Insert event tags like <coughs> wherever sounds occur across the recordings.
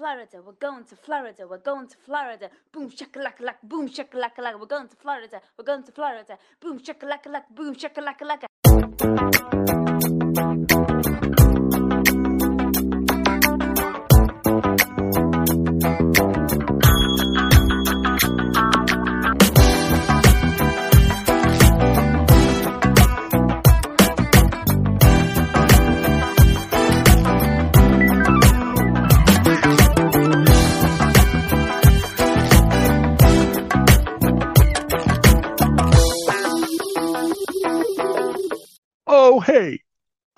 Florida. We're going to Florida. We're going to Florida. Boom shakalaka laka. Boom shakalaka laka. We're going to Florida. We're going to Florida. Boom shakalaka laka. Boom shakalaka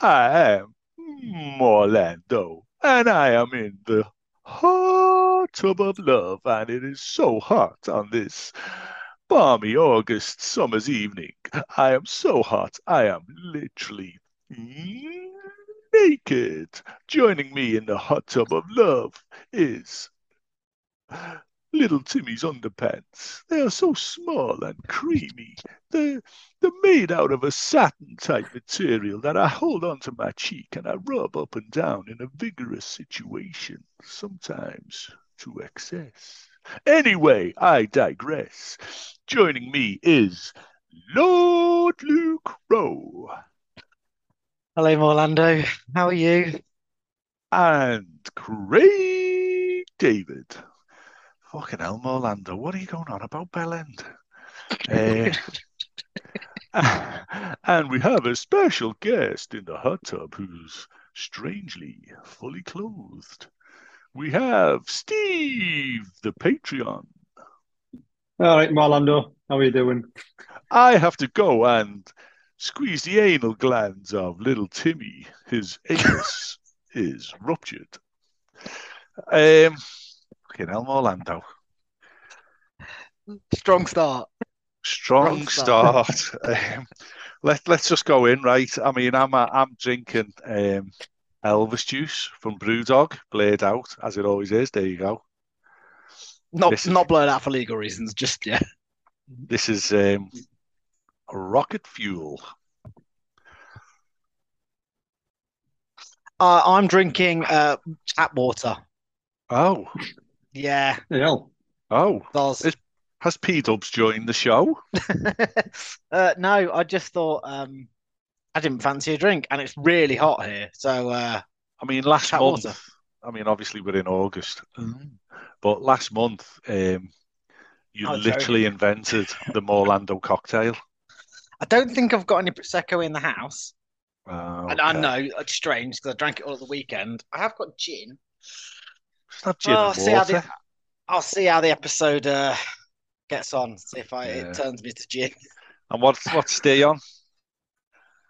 I am Morlando, and I am in the hot tub of love, and it is so hot on this balmy August summer's evening. I am so hot, I am literally naked. Joining me in the hot tub of love is little Timmy's underpants. They are so small and creamy. They're, they're made out of a satin type material that I hold onto my cheek and I rub up and down in a vigorous situation, sometimes to excess. Anyway, I digress. Joining me is Lord Luke Rowe Hello, Orlando. How are you? and Craig David. Fucking hell, Orlando, what are you going on about Bellend? Uh, <laughs> <laughs> and we have a special guest in the hot tub who's strangely fully clothed. We have Steve, the Patreon. All right, Marlando, how are you doing? I have to go and squeeze the anal glands of little Timmy. His anus <laughs> is ruptured. Um, fucking hell, Orlando. Strong start. Strong Strong start. <laughs> um, let let's just go in, right? I mean, I'm uh, I'm drinking um, Elvis juice from Brewdog, blade out as it always is. There you go. Not This is- not blurred out for legal reasons. Just yeah. This is um, rocket fuel. Uh, I'm drinking uh, tap water. Oh, Yeah, Hell, oh. does. It's- Has P Dubs joined the show? <laughs> uh, no, I just thought um, I didn't fancy a drink, and it's really hot here. So uh, I mean, last month. water. I mean, obviously we're in August, but last month um, you Oh, literally invented the Morlando cocktail. I don't think I've got any prosecco in the house. Oh, And I know it's strange because I drank it all at the weekend. I have got gin. It's not gin Oh, and see how the- I'll see how the episode uh, gets on. See if I Yeah. it turns me to gin. And what's what's Steve on?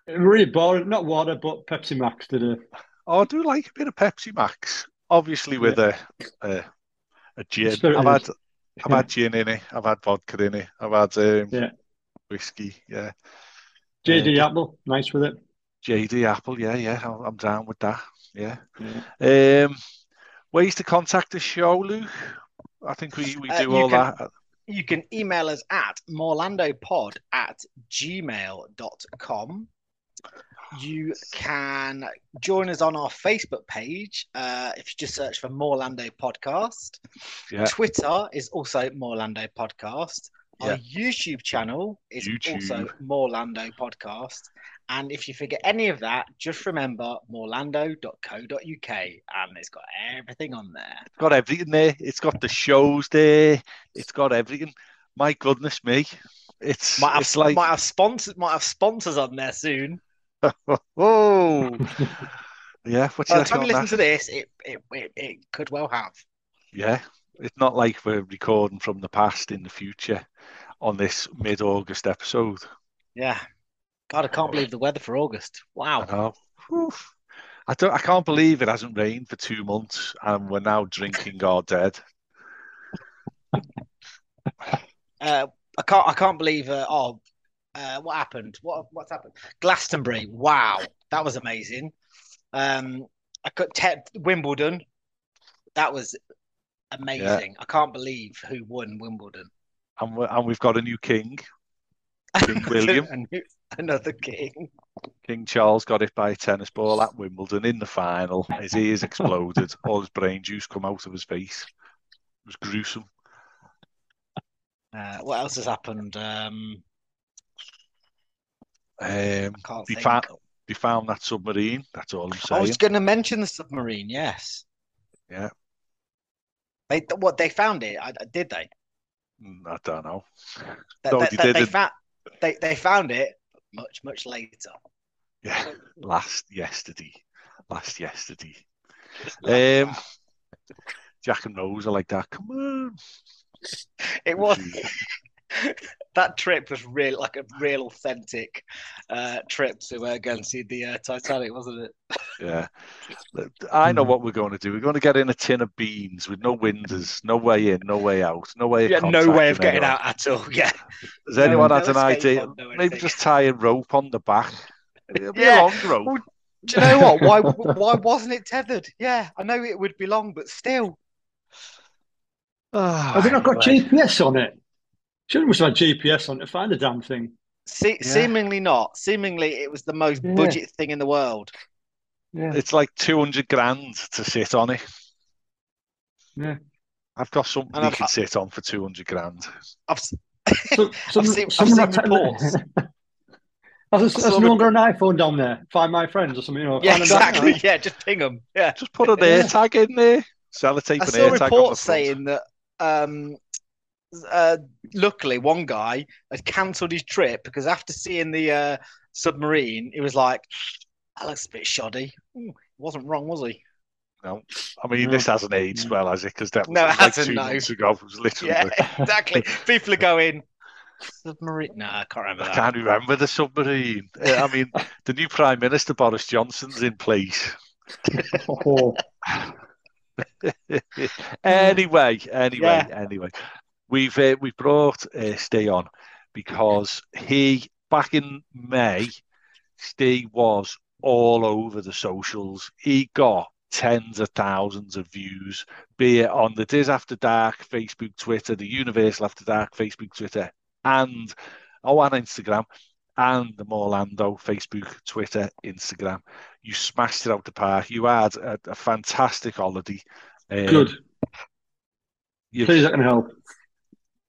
really boring. Not water, but Pepsi Max today. Oh, I do like a bit of Pepsi Max. Obviously with a, a a gin. Spirit I've is- had I've had gin in it. I've had vodka in it. I've had um, Yeah. whiskey. Yeah. JD Uh, Apple, nice with it. JD Apple. Yeah, yeah. I'm, I'm down with that. Yeah. Yeah. Um, ways to contact the show, Luke. I think we, we Uh, do you all can- that. You can email us at morlandopod at gmail.com. You can join us on our Facebook page uh, if you just search for Morlando Podcast. Yeah. Twitter is also Morlando Podcast. Our YouTube channel is YouTube. also Morlando Podcast. And if you forget any of that, just remember morlando.co.uk and it's got everything on there. It's got everything there. It's got the shows there. It's got everything. My goodness me. It's Might have, it's like might have sponsors might have sponsors on there soon. <laughs> oh yeah. What's By the time you listen that? to this, it, it it it could well have. Yeah, it's not like we're recording from the past in the future on this mid-August episode. Yeah. God, I can't believe the weather for August. Wow. Whew. I don't. I can't believe it hasn't rained for two months, and we're now drinking our dead. <laughs> Uh, I can't I can't believe uh, oh uh, what happened? What what's happened? Glastonbury. Wow, that was amazing. Um, I got te- Wimbledon. That was amazing. I can't believe who won Wimbledon. And, and we've got a new king, <laughs> King William. who, <laughs> Another king. King Charles got it by a tennis ball at Wimbledon in the final. His ears <laughs> exploded. All his brain juice come out of his face. It was gruesome. Uh, what else has happened? Um, Um, they, think. found, they found that submarine. That's all I'm saying. I was going to mention the submarine. Yes. Yeah. They what they found it? I, did they? Mm, I don't know. They, No, they, they they, they didn't. found they, they found it much much later. Yeah, <laughs> last yesterday. Last yesterday. Um, Jack and Rose are like that. Come on. It was <laughs> that trip was real, like a real authentic uh, trip to uh, go and see the uh, Titanic, wasn't it? <laughs> Yeah. Look, I know Hmm. what we're going to do. We're going to get in a tin of beans with no windows, no way in, no way out, no way of Yeah, no way of getting anyone. out at all. Yeah, <laughs> Does anyone No have an idea? pod, no Maybe just tie a rope on the back. It'll be Yeah. a long rope. Well, do you know what? Why why wasn't it tethered? Yeah, I know it would be long, but still. Ah, Have they not got anyway. GPS on it? Surely must have had GPS on to find the damn thing. Se- Yeah. Seemingly not. Seemingly it was the most Yeah. budget thing in the world. Yeah. It's like 200 grand to sit on it. Yeah. I've got something And you I've- can sit on for 200 grand. I've, s- <laughs> So, <laughs> some, seen- I've someone seen had- reports. <laughs> Has, has Some- no one got an iPhone down there? Find my friends or something, you know. yeah, find exactly. there. Yeah, just ping them. Yeah. Just put an Yeah. air tag in there. Sellotape I an saw air tag on the reports saying that um, uh, luckily one guy had cancelled his trip because after seeing the uh, submarine, he was like, "That looks a bit shoddy." Ooh, wasn't wrong, was he? No, I mean No. this hasn't aged well, has it? Because that was No, it like hasn't, two no. months ago. It was literally. Yeah, <laughs> exactly. People are going submarine. No, I can't remember I that. can't remember the submarine. Uh, I mean, <laughs> the new Prime Minister Boris Johnson's in place. Oh, <laughs> anyway, anyway, Yeah. anyway, we've uh, we brought uh, Steve on because he back in May, Steve was all over the socials. He got tens of thousands of views, be it on the Diz After Dark Facebook, Twitter, the Universal After Dark Facebook, Twitter, and oh, and Instagram. And the Morlando Facebook, Twitter, Instagram. You smashed it out the park. You had a, a fantastic holiday. Um, good. Please, that can help.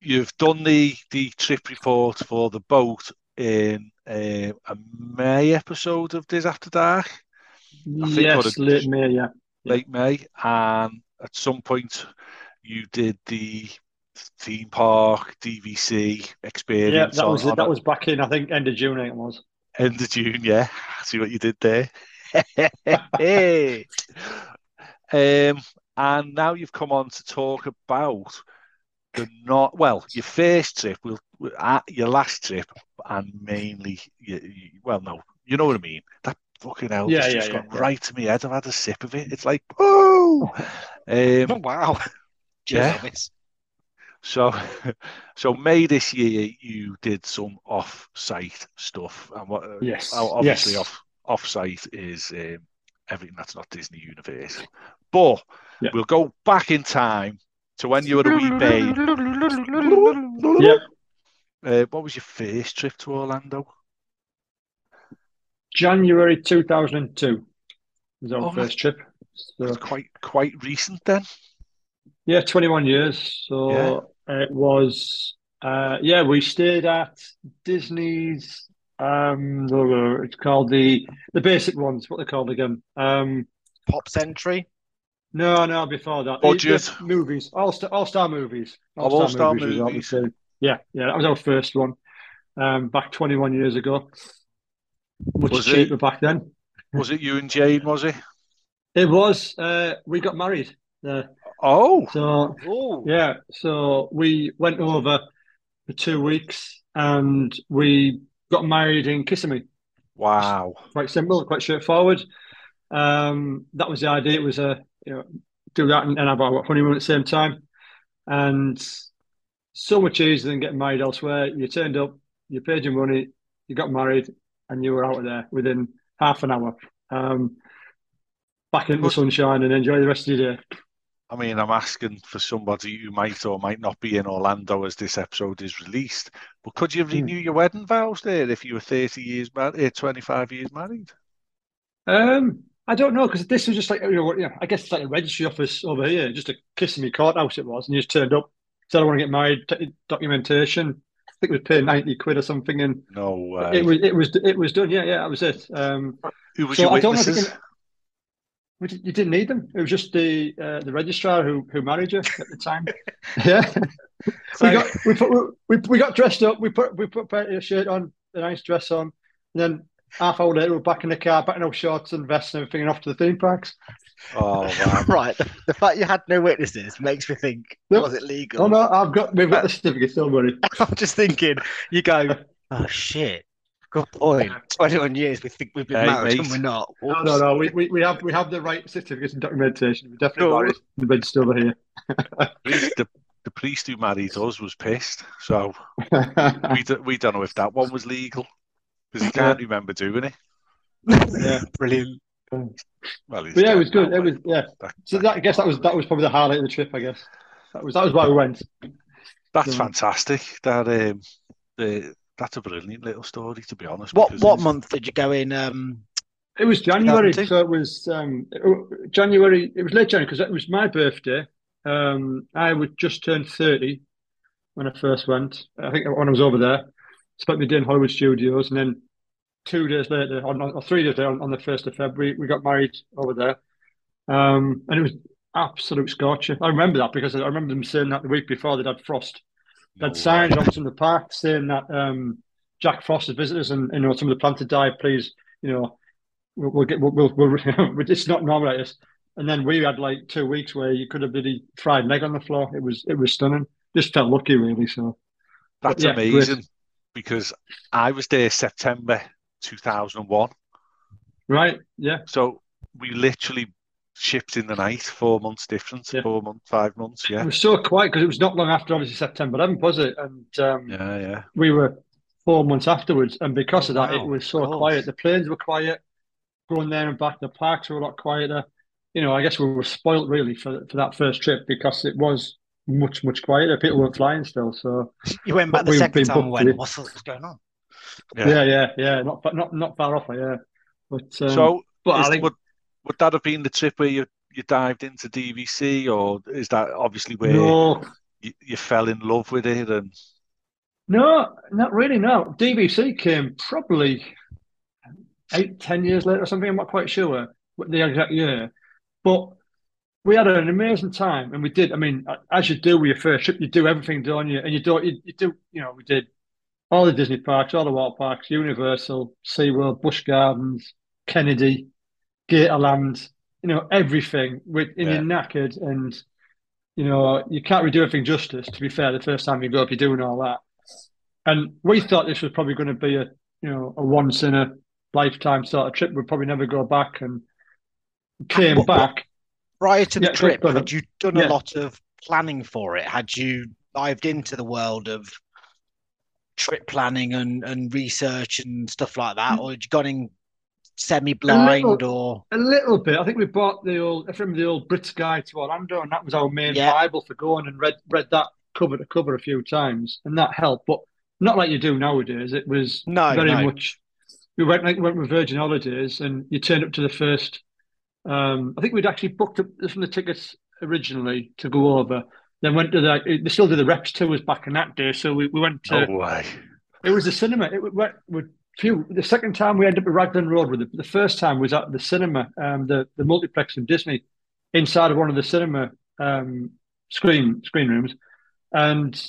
You've done the the trip report for the boat in uh, a May episode of Diz After Dark, I think Yes, late May, yeah. late May, and at some point you did the theme park DVC experience. Yeah, that on, was on that was back in I think end of June. I think it was. end of June. Yeah, <laughs> see what you did there. <laughs> <laughs> um, and now you've come on to talk about the not well your first trip, will uh, your last trip, and mainly you, you, well, no, you know what I mean. That fucking hell Yeah, just, yeah, just yeah, gone yeah. right to me head. I've had a sip of it. It's like whoa. Um, Oh, wow. <laughs> Yeah. So, <laughs> so May this year you did some off-site stuff, and what? uh, Yes, obviously yes. off off-site is um, everything that's not Disney Universe. But Yeah. we'll go back in time to when you were a wee babe. Yep. Uh, what was your first trip to Orlando? January 2002 was our Oh, first trip. So, quite quite recent then. yeah, 21 years. So it was, uh, yeah, we stayed at Disney's. Um, it's called the the basic ones. What they called again? Um, Pop Century. No, no, before that, Budget. The movies, all star, all star movies, what we Movies. said. Yeah, yeah, that was our first one. Um, back 21 years ago. Much Was it- cheaper back then. Was it you and Jade, Was it? It was. Uh, we got married. Uh, Oh, so Oh, yeah, so we went over for two weeks and we got married in Kissimmee. wow. Quite simple, quite straightforward. Um, that was the idea. It was a you know do that and, and have our honeymoon at the same time, and so much easier than getting married elsewhere. You turned up, you paid your money, you got married, and you were out of there within half an hour. Um, back into the sunshine and enjoy the rest of your day. I mean, I'm asking for somebody who might or might not be in Orlando as this episode is released. But could you renew your wedding vows there if you were 30 years married, 25 years married? Um, I don't know because this was just like you know, know, I guess it's like a registry office over here, just a Kissimmee courthouse it was, and you just turned up, said I want to get married, t- documentation. I think it was paying ninety quid or something, and No way. it was it was it was done. Yeah, yeah, that was it. Um, who was so your I don't know if witnesses? you can- you didn't need them. It was just the uh, the registrar who who married you at the time. <laughs> yeah, <laughs> we got we put we, we got dressed up. We put we put a shirt on, a nice dress on, and then half hour later we're back in the car, back in our shorts and vests and everything, and off to the theme parks. Oh, <laughs> wow. right. The, the fact you had no witnesses makes me think, Yep. was it legal? Oh no, I've got we've got the certificate. Don't worry. <laughs> I'm just thinking, you go, <laughs> oh shit. Good point. 21 years we think we've been Hey, married mate. and we're not. No, no, no. We, we, we have we have the right certificates and documentation. We definitely No. married the register over here. Priest- the, the priest who married us was pissed. So we, d- we don't know if that one was legal because he can't remember doing it. yeah, <laughs> Brilliant. Well, but yeah, it was good. now, It was yeah. that- So that, I guess that was that was probably the highlight of the trip. I guess that was that was why we went. That's Yeah. fantastic. That um, the that's a brilliant little story, to be honest. What what month did you go in? Um, It was January, 2002? so it was um, January. It was late January because it was my birthday. Um, I would just turn thirty when I first went. I think when I was over there, spent my day in Hollywood Studios, and then two days later, or, or three days later, on, on the first of February, we got married over there. Um, and it was absolute scorcher. I remember that because I remember them saying that the week before they'd had frost. They No had signs way. on some of the park saying that um, Jack Frost has visited us, and you know some of the plants had died. Please, you know, we'll, we'll get we'll, we'll, <laughs> we'll it's not normal like this. And then we had like two weeks where you could have really fried leg on the floor. It was it was stunning. Just felt lucky, really. So That's yeah, great. Because I was there September 2001. right, yeah, So we literally shipped in the night, four months difference, Yeah. four months, five months. Yeah. It was so quiet because it was not long after obviously September 11th, was it? And um, Yeah. Yeah. we were four months afterwards, and because of that, Wow, it was so quiet. The planes were quiet, going there and back. The parks were a lot quieter. You know, I guess we were spoilt really for for that first trip because it was much much quieter. People weren't flying still, so <laughs> you went back But the second been time and went, with- what's, what's going on? Yeah. yeah, yeah, yeah, not not not far off, yeah. But um, So but is- I think would would that have been the trip where you you dived into DVC, or is that obviously where no, you, you fell in love with it? And no, not really. No, DVC came probably eight, ten years later or something. I'm not quite sure what the exact year, but we had an amazing time, and we did. I mean, as you do with your first trip, you do everything, don't you? And you do, you, you do, you know, we did all the Disney parks, all the water parks, Universal, SeaWorld, Busch Gardens, Kennedy, Gatorland, you know, everything. With and Yeah. you're knackered, and you know, you can't really do everything justice. To be fair, the first time you go up, you're doing all that, and we thought this was probably going to be a, you know, a once in a lifetime sort of trip. We'd probably never go back, and came back. Prior to the Yeah, trip, had you done Yeah. a lot of planning for it? Had you dived into the world of trip planning and, and research and stuff like that? Or had you gone in semi blind little. or A little bit. I think we bought the old, I remember the old Brits Guide to Orlando, and that was our main Yeah. Bible for going and read read that cover to cover a few times, and that helped. But not like you do nowadays. It was No, very no. much. We went like went with Virgin Holidays, and you turned up to the first. Um, I think we'd actually booked up some of the tickets originally to go over. Then went to the. They still did the reps tours back in that day, so we, we went to. no way. It was the cinema. It went with few. The second time we ended up at Raglan Road with it. The first time was at the cinema, um, the the multiplex in Disney, inside of one of the cinema um, screen screen rooms, and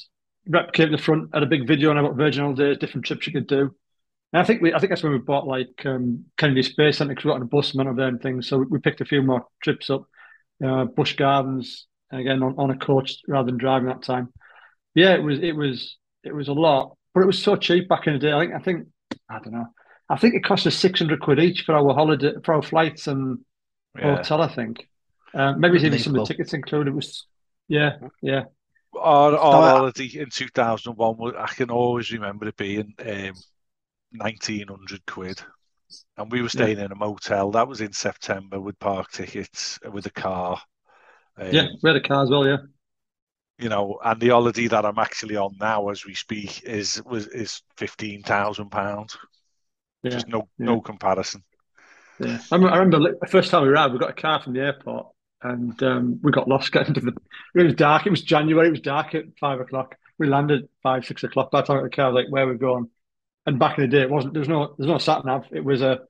rep came to the front had a big video on about Virgin Holidays, different trips you could do. And I think we, I think that's when we bought like um, Kennedy Space Center because we got on a bus and over there and things. So we, picked a few more trips up, uh, Busch Gardens, and again on, on a coach rather than driving that time. Yeah, it was it was it was a lot, but it was so cheap back in the day. I think I think I don't know. I think it cost us six hundred quid each for our holiday for our flights and Yeah. hotel. I think um, maybe it's even some of the tickets included. It was yeah, yeah, Our, our holiday in 2001, was- I can always remember it being um, 1900 quid. And we were staying in a motel. That was in September with park tickets, uh, with a car. Um, Yeah, we had a car as well. Yeah, You know, and the holiday that I'm actually on now, as we speak, is was is fifteen thousand pounds. yeah. Just no yeah. no comparison. Yeah, I remember, I remember the first time we arrived, we got a car from the airport and um, we got lost getting to the. It was dark. It was January. It was dark at five o'clock. We landed five, six o'clock. By the time the car, I was like, "Where are we going?" And back in the day, it wasn't. There's no. There's no sat nav. It was a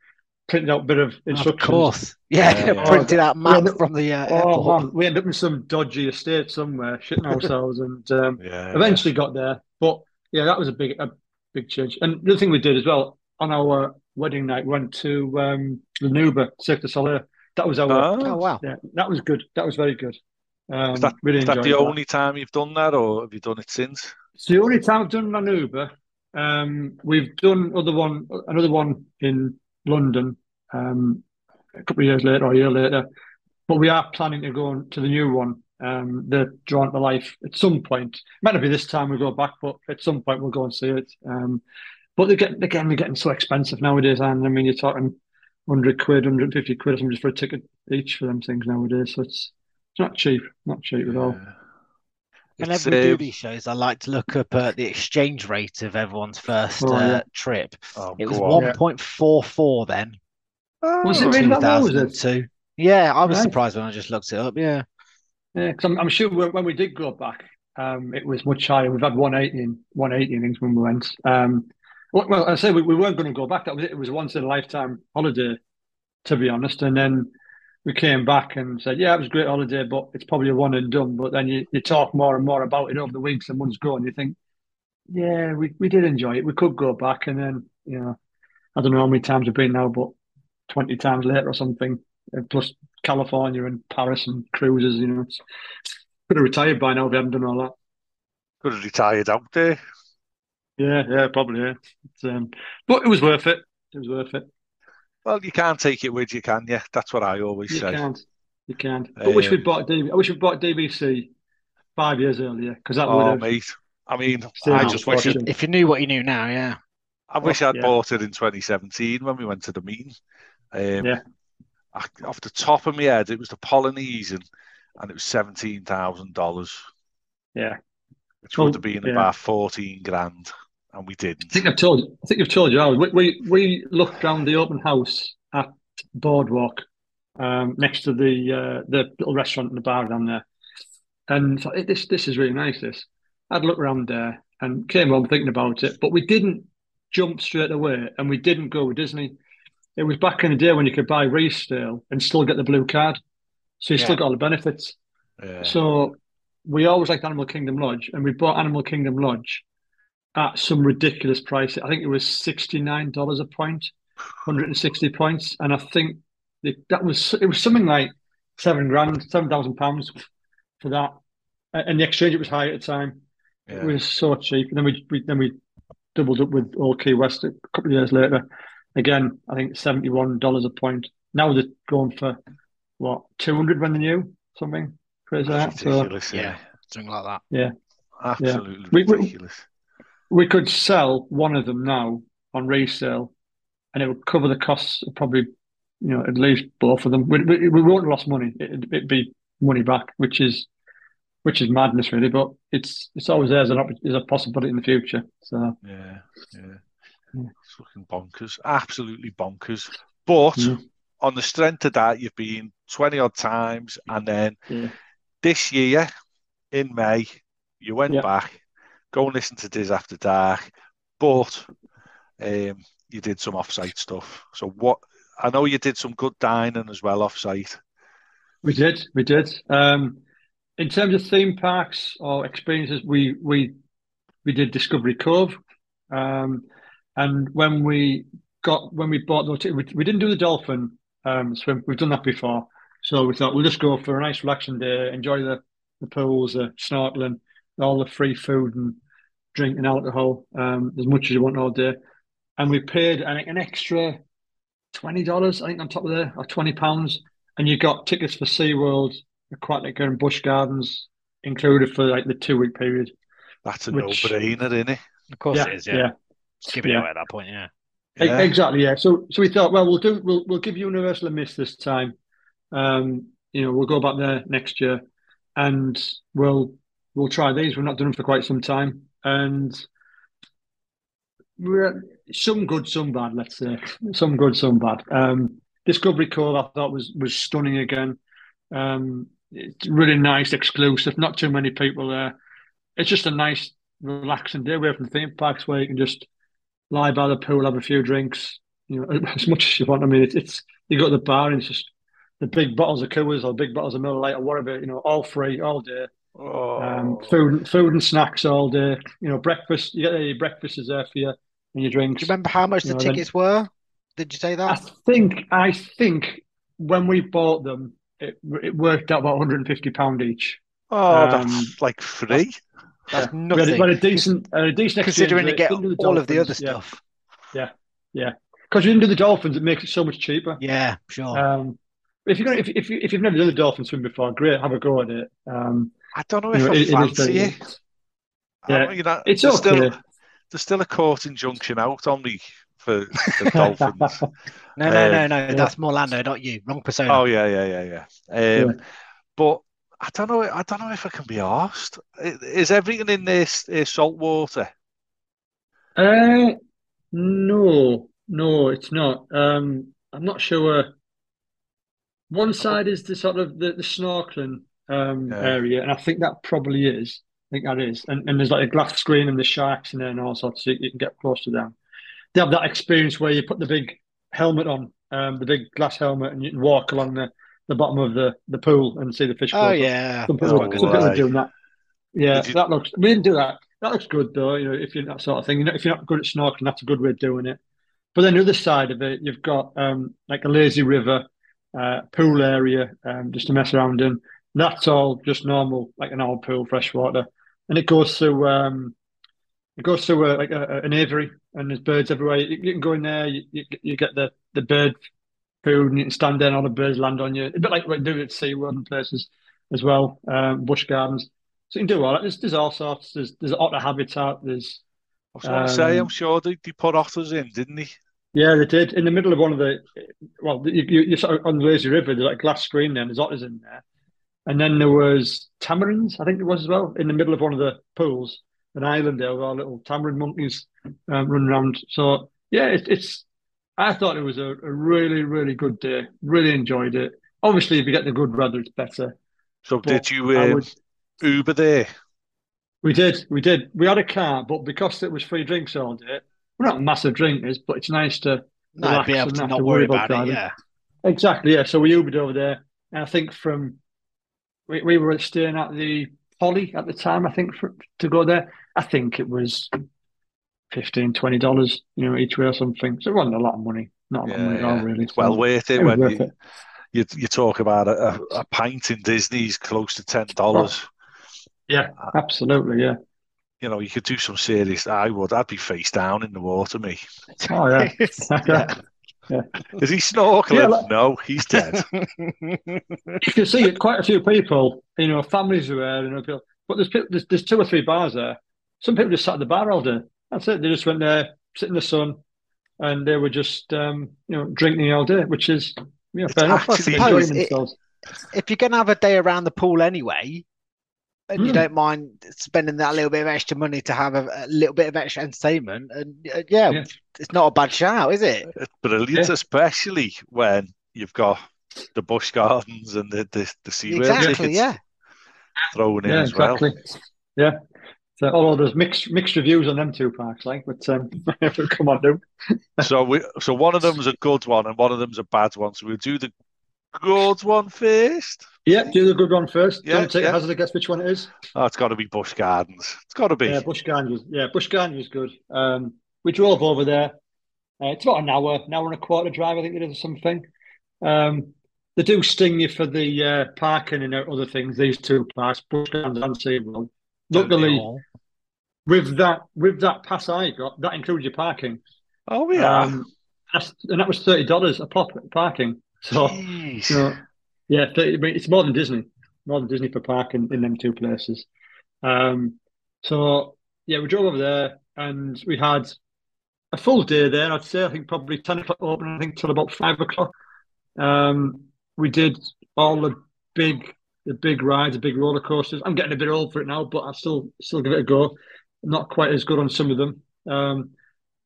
printed out bit of Of instructions. course. Yeah, Yeah, yeah. <laughs> printed out map Yeah, from the uh, Oh man, we ended up in some dodgy estate somewhere, shitting ourselves, and um, <laughs> Yeah. eventually got there. But yeah, that was a big, a big change. And the thing we did as well on our wedding night, we went to um, the Nouba Cirque du Soleil. That was our Ah, Oh wow. yeah, that was good. That was very good. Um, is that, really is that enjoyed the only time you've done that, or have you done it since? It's the only time I've done an Uber. Um, we've done other one, another one in London um, a couple of years later or a year later. But we are planning to go on to the new one, um, the Drawn to Life, at some point. Might not be this time we go back, but at some point we'll go and see it. Um, but they're getting, again, they're getting so expensive nowadays. And I mean, you're talking 100 quid, 150 quid or something just for a ticket each for them things nowadays. So it's, it's not cheap, not cheap at all. Yeah. Whenever It's, we do uh, these shows, I like to look up uh, the exchange rate of everyone's first Oh, uh, yeah. trip. oh, It was go on. Yeah. 1.44 then. Was it Oh, really that low, was it? 2002. Yeah, I was Right. surprised when I just looked it up. Yeah. Yeah, because I'm, I'm sure when when we did go back, um, it was much higher. We've had 180, in- 180 innings when we went. Um, well, well, I say we, we weren't going to go back. That was it. It was a once in a lifetime holiday, to be honest. And then we came back and said, yeah, it was a great holiday, but it's probably a one and done. But then you, you talk more and more about it over the weeks and months go, and you think, yeah, we, we did enjoy it. We could go back. And then, you know, I don't know how many times we've been now, but 20 times later or something, uh, plus California and Paris and cruises, you know, it's could have retired by now if we hadn't done all that. Could have retired out there. Yeah, yeah, probably, yeah. It's, um, but it was worth it. It was worth it. Well, you can't take it with you, can you? That's what I always You say. can't. You can't. I wish we'd Um, bought DB. I wish we'd bought DVC five years earlier because that would Oh, have. mate. I mean, Still I just wish it. If you knew what you knew now, yeah. I wish Oh, I'd yeah. bought it in 2017 when we went to the meeting. Um, Yeah. I, off the top of my head, it was the Polynesian, and it was seventeen thousand dollars, Yeah, which Well, would have been yeah. about fourteen grand, and we didn't. I think I've told. You, I think I've told you. We we, we looked round the open house at Boardwalk, um, next to the uh, the little restaurant and the bar down there, and thought, "Hey, this this is really nice. This I'd look around there and came home thinking about it, but we didn't jump straight away, and we didn't go with Disney. It was back in the day when you could buy resale and still get the blue card, so you still got all the benefits. Yeah. So we always liked Animal Kingdom Lodge, and we bought Animal Kingdom Lodge at some ridiculous price. I think it was sixty nine dollars a point, hundred and sixty points, and I think it, that was it was something like seven grand, seven thousand pounds for that. And the exchange it was high at the time. It was so cheap, and then we, we then we doubled up with Old Key West a couple of years later. Again, I think seventy one dollars a point. Now they're going for what two hundred when they're new, something crazy like that. So ridiculous. Yeah. Yeah. Something like that. Yeah, absolutely We- we- ridiculous. We could sell one of them now on resale, and it would cover the costs of probably, you know, at least both of them. We, we, we won't have lost money. It, it'd be money back, which is which is madness, really. But it's it's always there as an as a possibility in the future. So Yeah, yeah. Yeah. It's fucking bonkers. Absolutely bonkers. But Yeah. on the strength of that, you've been 20 odd times. And then yeah, this year in May, you went back, go and listen to Diz After Dark. But um, you did some off-site stuff. So what? I know you did some good dining as well off-site. we did, we did. Um, in terms of theme parks or experiences, we we we did Discovery Cove, um, and when we got when we bought those, we, we didn't do the dolphin um, swim. We've done that before, so we thought we'll just go for a nice relaxing day, enjoy the the pools, the snorkeling, all the free food and drink and alcohol, um, as much as you want all day. And we paid an, an extra twenty dollars, I think, on top of there, or twenty pounds, and you got tickets for SeaWorld, Aquatica, and Busch Gardens included for like the two week period. That's a Which- no-brainer, isn't it? Of course yeah, it is, yeah. yeah. Just give it Yeah. away at that point, yeah. Yeah. Exactly, yeah. So so we thought, well, we'll do we'll we'll give Universal a miss this time. Um, you know, we'll go back there next year. and we'll we'll try these. We've not done them for quite some time, and some good, some bad. Let's say some good, some bad. Um, Discovery Cove I thought was was stunning again. Um, it's really nice, exclusive. Not too many people there. It's just a nice, relaxing day away from the theme parks where you can just lie by the pool, have a few drinks. You know, <laughs> as much as you want. I mean, it's, it's you go to the bar and it's just the big bottles of Coors or big bottles of Miller Lite or whatever. You know, all free all day. Oh, Um, food, food and snacks all day. You know, breakfast. You get your breakfast is there for you and your drinks. Do drinks. you remember how much You the know, then- tickets were? Did you say that? I think I think when we bought them, it it worked out about 150 pound each. oh, that's um, like free. That's We had, a- nothing. we had a decent, a decent Considering exchange to get Didn't do all of the other stuff. yeah. yeah. Because you didn't do the dolphins, it makes it so much cheaper. Yeah, sure. Um, if you're gonna, if, if, you, if you've never done the dolphin swim before, great, have a go at it. Um, I don't know you if know, I it- it is fancy very- it. I Yeah, don't- you know, it's there's okay. still there's still a court injunction out on me for the <laughs> Dolphins. no, no, no, no. yeah. That's Morlando, not you. Wrong persona. Oh yeah, yeah, yeah, yeah. Um, But I don't know. I don't know if I can be asked. Is everything in this is salt water? Uh, no, no, it's not. Um, I'm not sure. One side is the sort of the, the snorkeling um, Yeah. area, and I think that probably is. I think that is. And and there's like a glass screen and the sharks in there and all sorts, so you can get close to them. They have that experience where you put the big helmet on, um, the big glass helmet, and you can walk along the, the bottom of the, the pool and see the fish. Oh, close yeah. Some people, quite good. some people are doing that. Yeah, you- that looks. We didn't do that. That looks good though. You know, if you're that sort of thing. You know, if you're not good at snorkeling, that's a good way of doing it. But then the other side of it, you've got um, like a lazy river, uh, pool area, um, just to mess around in. That's all just normal, like an old pool, freshwater, and it goes through. Um, it goes through a, like a, an aviary, and there's birds everywhere. You, you can go in there. You, you, you get the the bird food, and you can stand there, and all the birds land on you. A bit like what we do at SeaWorld and places as well, um, Busch Gardens. So you can do all that. There's, there's all sorts. There's there's otter habitat. There's I was going to say, I'm Um, sure they, they put otters in, didn't they? yeah, they did in the middle of one of the. Well, you you you're sort of on the lazy river. There's like a glass screen there. And there's otters in there, and then there was tamarins. I think there was as well in the middle of one of the pools, an island there with our little tamarin monkeys um, running around. So yeah, it, it's. I thought it was a, a really really good day. Really enjoyed it. Obviously, if you get the good weather, it's better. So But did you I um, would Uber there? We did, we did. We had a car, but because it was free drinks all day, we're not massive drinkers, but it's nice to No, relax be able and to not not to worry worry about about it. driving. Yeah. exactly. Yeah, so we Ubered over there, and I think from we, we were staying at the Polly at the time. I think for, to go there, I think it was 15 20 dollars, you know, each way or something. So it wasn't a lot of money, not a lot of money at all, really. It's well So worth it when worth you, it. you you talk about a, a, pint in Disney's close to ten dollars. Yeah, uh, absolutely. Yeah. You know, you could do some serious. I would. I'd be face down in the water, me. Oh yeah. <laughs> yeah. <laughs> Is he snorkeling? Yeah, like- no, he's dead. <laughs> you can see it, quite a few people, you know, families are there, you know, people, but there's, there's there's two or three bars there. Some people just sat at the bar all day. That's it. They just went there, sit in the sun, and they were just, um, you know, drinking all day, which is, you know, It's fair enough. Enjoying it- themselves. if you're going to have a day around the pool anyway, and you Mm. don't mind spending that little bit of extra money to have a, a little bit of extra entertainment, and uh, yeah, Yeah. it's not a bad shout, is it? It's brilliant, Yeah. especially when you've got the Busch Gardens and the the, the SeaWorld Exactly, yeah. thrown in Yeah, as well. Yeah. So, although there's mixed mixed reviews on them two parks, like, but um, <laughs> come on, do. So we so one of them's a good one and one of them's a bad one. So we'll do the good one first. Yeah, do the good one first. Yeah, Don't take yeah. a hazard a guess which one it is. Oh, it's got to be Busch Gardens. It's got to be. Yeah, Busch Gardens yeah, Busch Gardens was good. Um, we drove over there. Uh, it's about an hour, an hour and a quarter drive, I think it is, or something. Um, they do sting you for the uh, parking and other things. These two parks, Busch Gardens and SeaWorld. Luckily, with that with that pass I got, that includes your parking. Oh yeah. Um, and that was thirty dollars a pop parking. So, know, yeah, 30, I mean, it's more than Disney, more than Disney for parking in them two places. Um, so yeah, we drove over there and we had a full day there. I'd say I think probably ten o'clock open. I think till about five o'clock. Um, we did all the big the big rides, the big roller coasters. I'm getting a bit old for it now, but I still still give it a go. I'm not quite as good on some of them, um,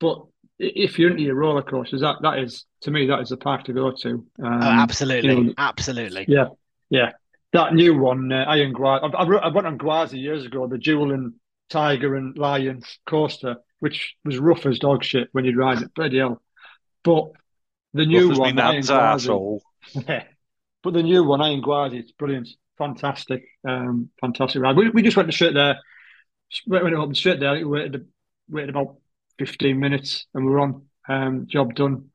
but if you're into your roller coasters, that that is to me that is the park to go to. Um, oh, absolutely, you know, absolutely. yeah, yeah. That new one, uh, Iron. I, I, went on Gwazi years ago, the Jewel and Tiger and Lion coaster, which was rough as dog shit when you'd ride it. Bloody hell. But the new Rough one, Iron Gwazi, <laughs> yeah. But the new one, Iron Gwazi, it's brilliant. Fantastic. Um, fantastic ride. We, we just went straight there. Went went up straight there. We waited, waited about 15 minutes and we're on. Um, job done.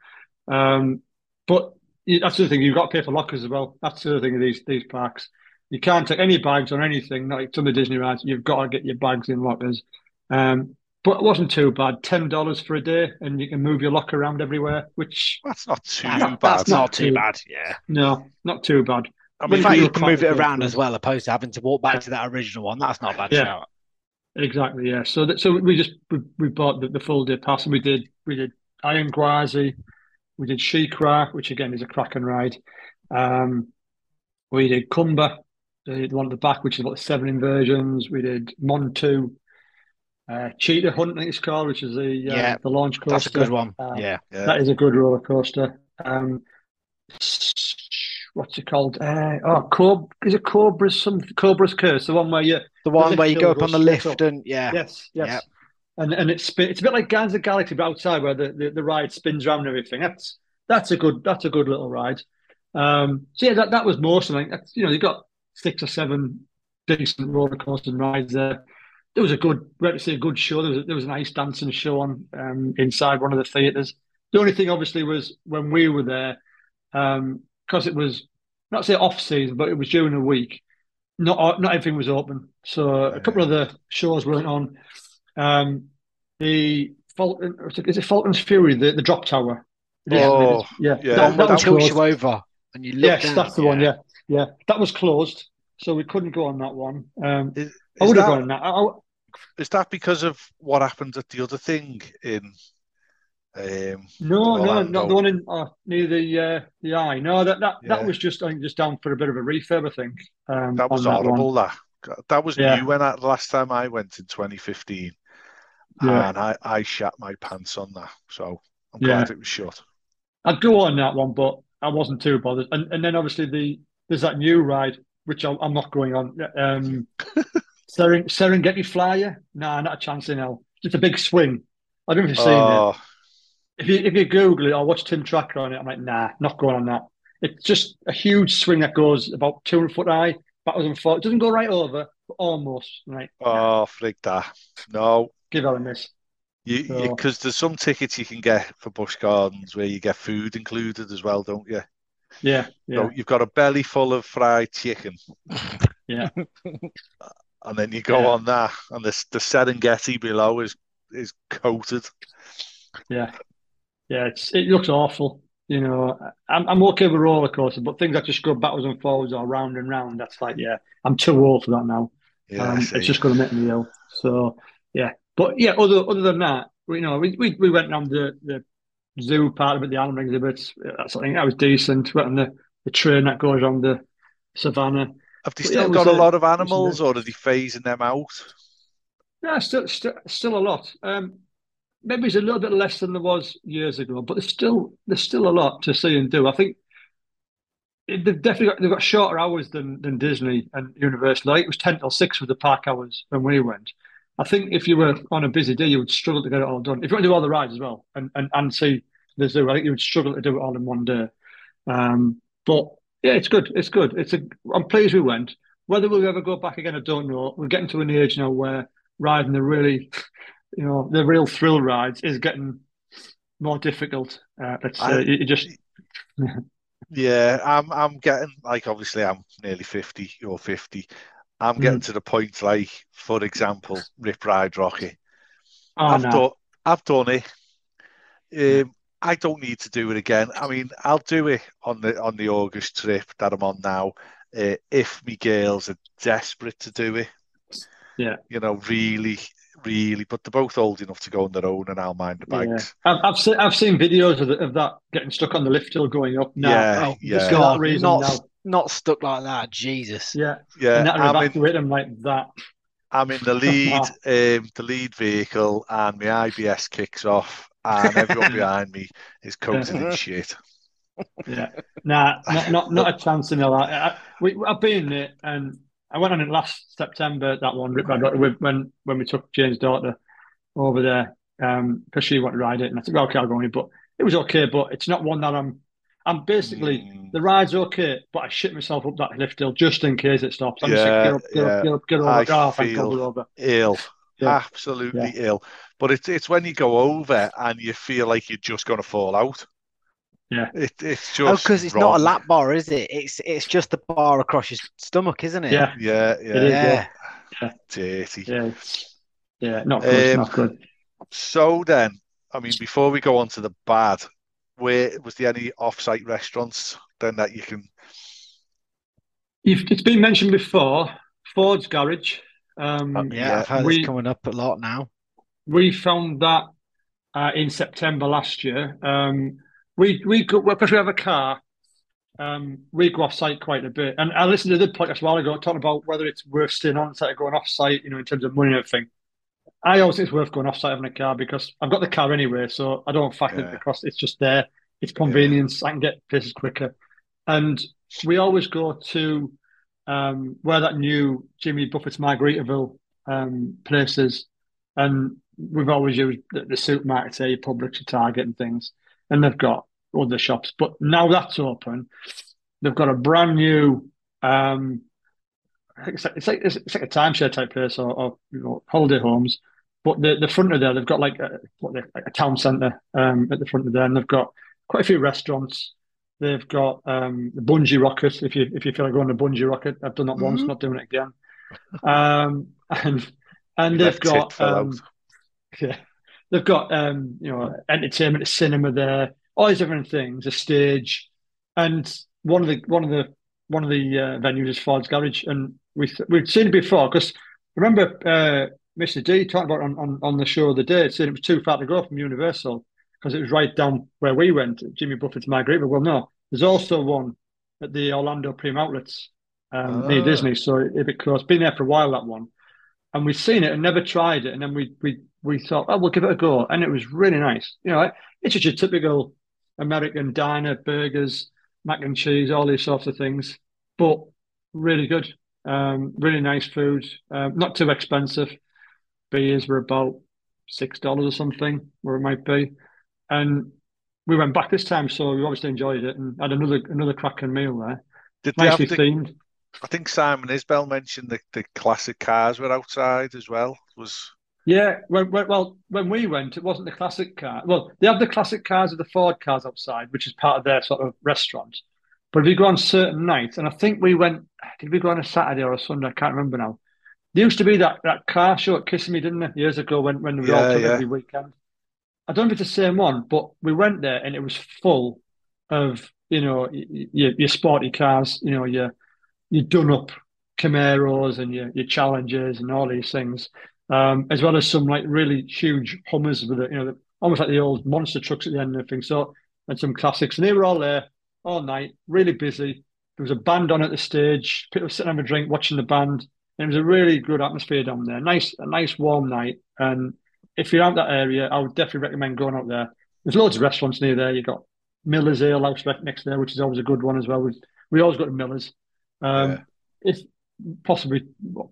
Um, but that's the thing, you've got to pay for lockers as well. That's the other thing of these these parks. You can't take any bags or anything, like some of the Disney rides. You've got to get your bags in lockers. Um, but it wasn't too bad. Ten dollars for a day, and you can move your locker around everywhere. Which That's not too That's, bad. that's not Not too too- bad. Yeah. no, not too bad. I In fact, you can move it around as well, opposed to having to walk back to that original one. That's not a bad Yeah. shout. Exactly, yeah. So that, so we just we, we bought the, the full day pass, and we did we did Iron Gwazi, we did SheiKra, which again is a cracking ride. Um, we did Kumba, the one at the back, which is about seven inversions. We did Montu, uh, Cheetah Hunt, I think it's called, which is the uh, Yeah, the launch coaster. That's a good one. Uh, yeah. yeah. That is a good roller coaster. Um, what's it called? Uh, oh, Cob is it Cobra's some Cobra's Curse, the one where you The one where you go up on the lift and yeah. Yes, yes. Yep. And and it's it's a bit like Guardians of the Galaxy, but outside where the, the, the ride spins around and everything. That's that's a good that's a good little ride. Um, so yeah, that, that was most of it. That's, you know, you got six or seven decent roller coaster rides there. There was a good, we had to say a good show. There was a, there was an ice dancing show on um, inside one of the theatres. The only thing, obviously, was when we were there, because it was not say off season, but it was during the week. Not not everything was open, so a couple of the shows weren't on. Um, the Falcon is it Falcon's Fury, the, the drop tower. Yeah, Oh, yeah, yeah. The that, that that was closed. you over and you Yes, down. that's the one. Yeah, yeah, that was closed, so we couldn't go on that one. Um, Is, I would have that- gone on that. I, I, is that because of what happened at the other thing in um no, no, not the one in uh, near the uh, the eye. No, that that, that was just I think just down for a bit of a refurb. I think um, that was on that horrible that that was Yeah. new when I, last time I went in 2015 Yeah. and I I shat my pants on that so I'm Yeah. glad it was shut I'd go on that one, but I wasn't too bothered. And and then obviously the there's that new ride which I, I'm not going on. Um, <laughs> Seren, Serengeti Flyer? Nah, not a chance in hell. Just a big swing. I don't know if you've seen it. If you if you Google it or watch Tim Tracker on it, I'm like, nah, not going on that. It's just a huge swing that goes about 200 foot high, backwards and forwards. It doesn't go right over, but almost. Right, oh frig that no give that a miss. you So- because there's some tickets you can get for Busch Gardens where you get food included as well don't you Yeah, yeah, So you've got a belly full of fried chicken <laughs> yeah. <laughs> and then you go Yeah. on that and the the Serengeti below is is coated Yeah, yeah. It's it looks awful. You know, I'm I'm okay with roller coaster, but things that just go backwards and forwards or round and round, that's like, yeah, I'm too old for that now. yeah um, it's just going to make me ill. So yeah, but yeah, other other than that, you know, we we, we went around the the zoo part of it, the animal exhibits. That's I think that was decent. Went on the the train that goes around the savannah. have they yeah, still it got a lot of it was a- animals or are they phasing them out Yeah, still still still a lot. Um, maybe it's a little bit less than there was years ago, but there's still there's still a lot to see and do. I think they've definitely got, they've got shorter hours than than Disney and Universal. Think it was ten till six with the park hours when we went. I think if you were on a busy day, you would struggle to get it all done. If you want to do all the rides as well and and, and see the zoo, I think you would struggle to do it all in one day. Um, but yeah, it's good. It's good. It's a. I'm pleased we went. Whether we'll ever go back again, I don't know. We're getting to an age now where riding the really, you know, the real thrill rides is getting more difficult. Uh, let's say I- you, just <laughs> Yeah, I'm I'm getting like obviously I'm nearly 50, you're 50. I'm getting Mm. to the point like, for example, Rip Ride Rockit. oh I've no, done I've done it. Um, I don't need to do it again. I mean, I'll do it on the on the August trip that I'm on now. Uh, if me girls are desperate to do it, Yeah. you know, really, really, but they're both old enough to go on their own, and I'll mind the Yeah. bikes. I've I've seen I've seen videos of, the, of that getting stuck on the lift hill going up. No, Yeah, no, yeah. God, that reason. not now. not stuck like that. Jesus. Yeah, Yeah, and that I'm in, evacuate them like that. I'm in the lead, <laughs> um, the lead vehicle, and my IBS kicks off, and everyone <laughs> behind me is coated in shit. Yeah, nah, not not, not a chance in hell. I, I, we, I've been there, and I went on it last September. That one, Rip Rock, when when we took Jane's daughter over there because she wanted to ride it, and I said, well, "Okay, I'll go on it." But it was okay, but it's not one that I'm. I'm basically Mm. the ride's okay, but I shit myself up that lift hill just in case it stops. I'm just Yeah, like, get up, get yeah. up, get up, get over. Oh, feel- we're over. Ill, Yeah. absolutely ill. But it's it's when you go over and you feel like you're just going to fall out. Yeah. it, it's Oh, just because it's not a lap bar, is it? It's it's just the bar across your stomach, isn't it? Yeah, Yeah, yeah, is, Yeah. yeah. dirty. yeah, yeah. Not good, Um, not good. So then, I mean, before we go on to the bad, where was there any off-site restaurants then that you can? You've, it's been mentioned before. Ford's Garage. Um, Yeah, Yeah, I've heard we- it's coming up a lot now. we found that uh, in September last year. Um, we we go because we have a car. Um, we go off site quite a bit, and I listened to the podcast a while ago talking about whether it's worth staying on site or going off site. You know, in terms of money and everything. I always think it's worth going off site having a car because I've got the car anyway, so I don't factor Yeah. the cost. It's just there. It's convenience. I can get places quicker, and we always go to um, where that new Jimmy Buffett's Margaritaville um, place is, and we've always used the, the supermarkets there, your Publix, your Target, and things, and they've got other shops. But now that's open, they've got a brand new. Um, it's like, it's like it's like a timeshare type place or, or you know holiday homes, but the the front of there they've got like a, what they like a town centre um, at the front of there, and they've got quite a few restaurants. They've got um, the bungee rocket. If you if you feel like going to bungee rocket, I've done that once, Mhm. not doing it again. Um, <laughs> and and they've got um, yeah, they've got um, you know entertainment, a cinema there, all these different things, a stage, and one of the one of the one of the uh, venues is Ford's Garage, and we we'd seen it before because remember uh, Mr. D talked about on, on on the show the day, saying it was too far to go from Universal because it was right down where we went, Jimmy Buffett's Margaritaville. Well, no, there's also one at the Orlando Prime Outlets um, near Ah. Disney, so a bit close. Been there for a while that one, and we'd seen it and never tried it, and then we we we thought, oh, we'll give it a go, and it was really nice. You know, it's just your typical American diner, burgers, mac and cheese, all these sorts of things, but really good. Um, really nice food, um, not too expensive. Beers were about six dollars or something, where it might be, and we went back this time, so we obviously enjoyed it and had another another cracking meal there. Did they have Nicely the, themed. I think Simon Isbell mentioned the, the classic cars were outside as well. Was Yeah, when, when, well, when we went, it wasn't the classic car. Well, they have the classic cars of the Ford cars outside, which is part of their sort of restaurant. But if you go on certain nights, and I think we went, did we go on a Saturday or a Sunday? I can't remember now. There used to be that, that car show at Kissimmee, didn't there, years ago when, when we all Yeah, took yeah. every weekend. I don't know if it's the same one, but we went there and it was full of, you know, your, your sporty cars, you know, your, your done up Camaros and your, your Challengers and all these things um, as well as some like really huge Hummers with it, you know, the, almost like the old monster trucks at the end and everything. So, and some classics, and they were all there all night, really busy. There was a band on at the stage. People sitting having a drink, watching the band, and it was a really good atmosphere down there. Nice, a nice warm night. And if you're out that area, I would definitely recommend going out there. There's loads of restaurants near there. You've got Miller's Ale House next there, which is always a good one as well. We, we always go to Miller's. Um, Yeah. If possibly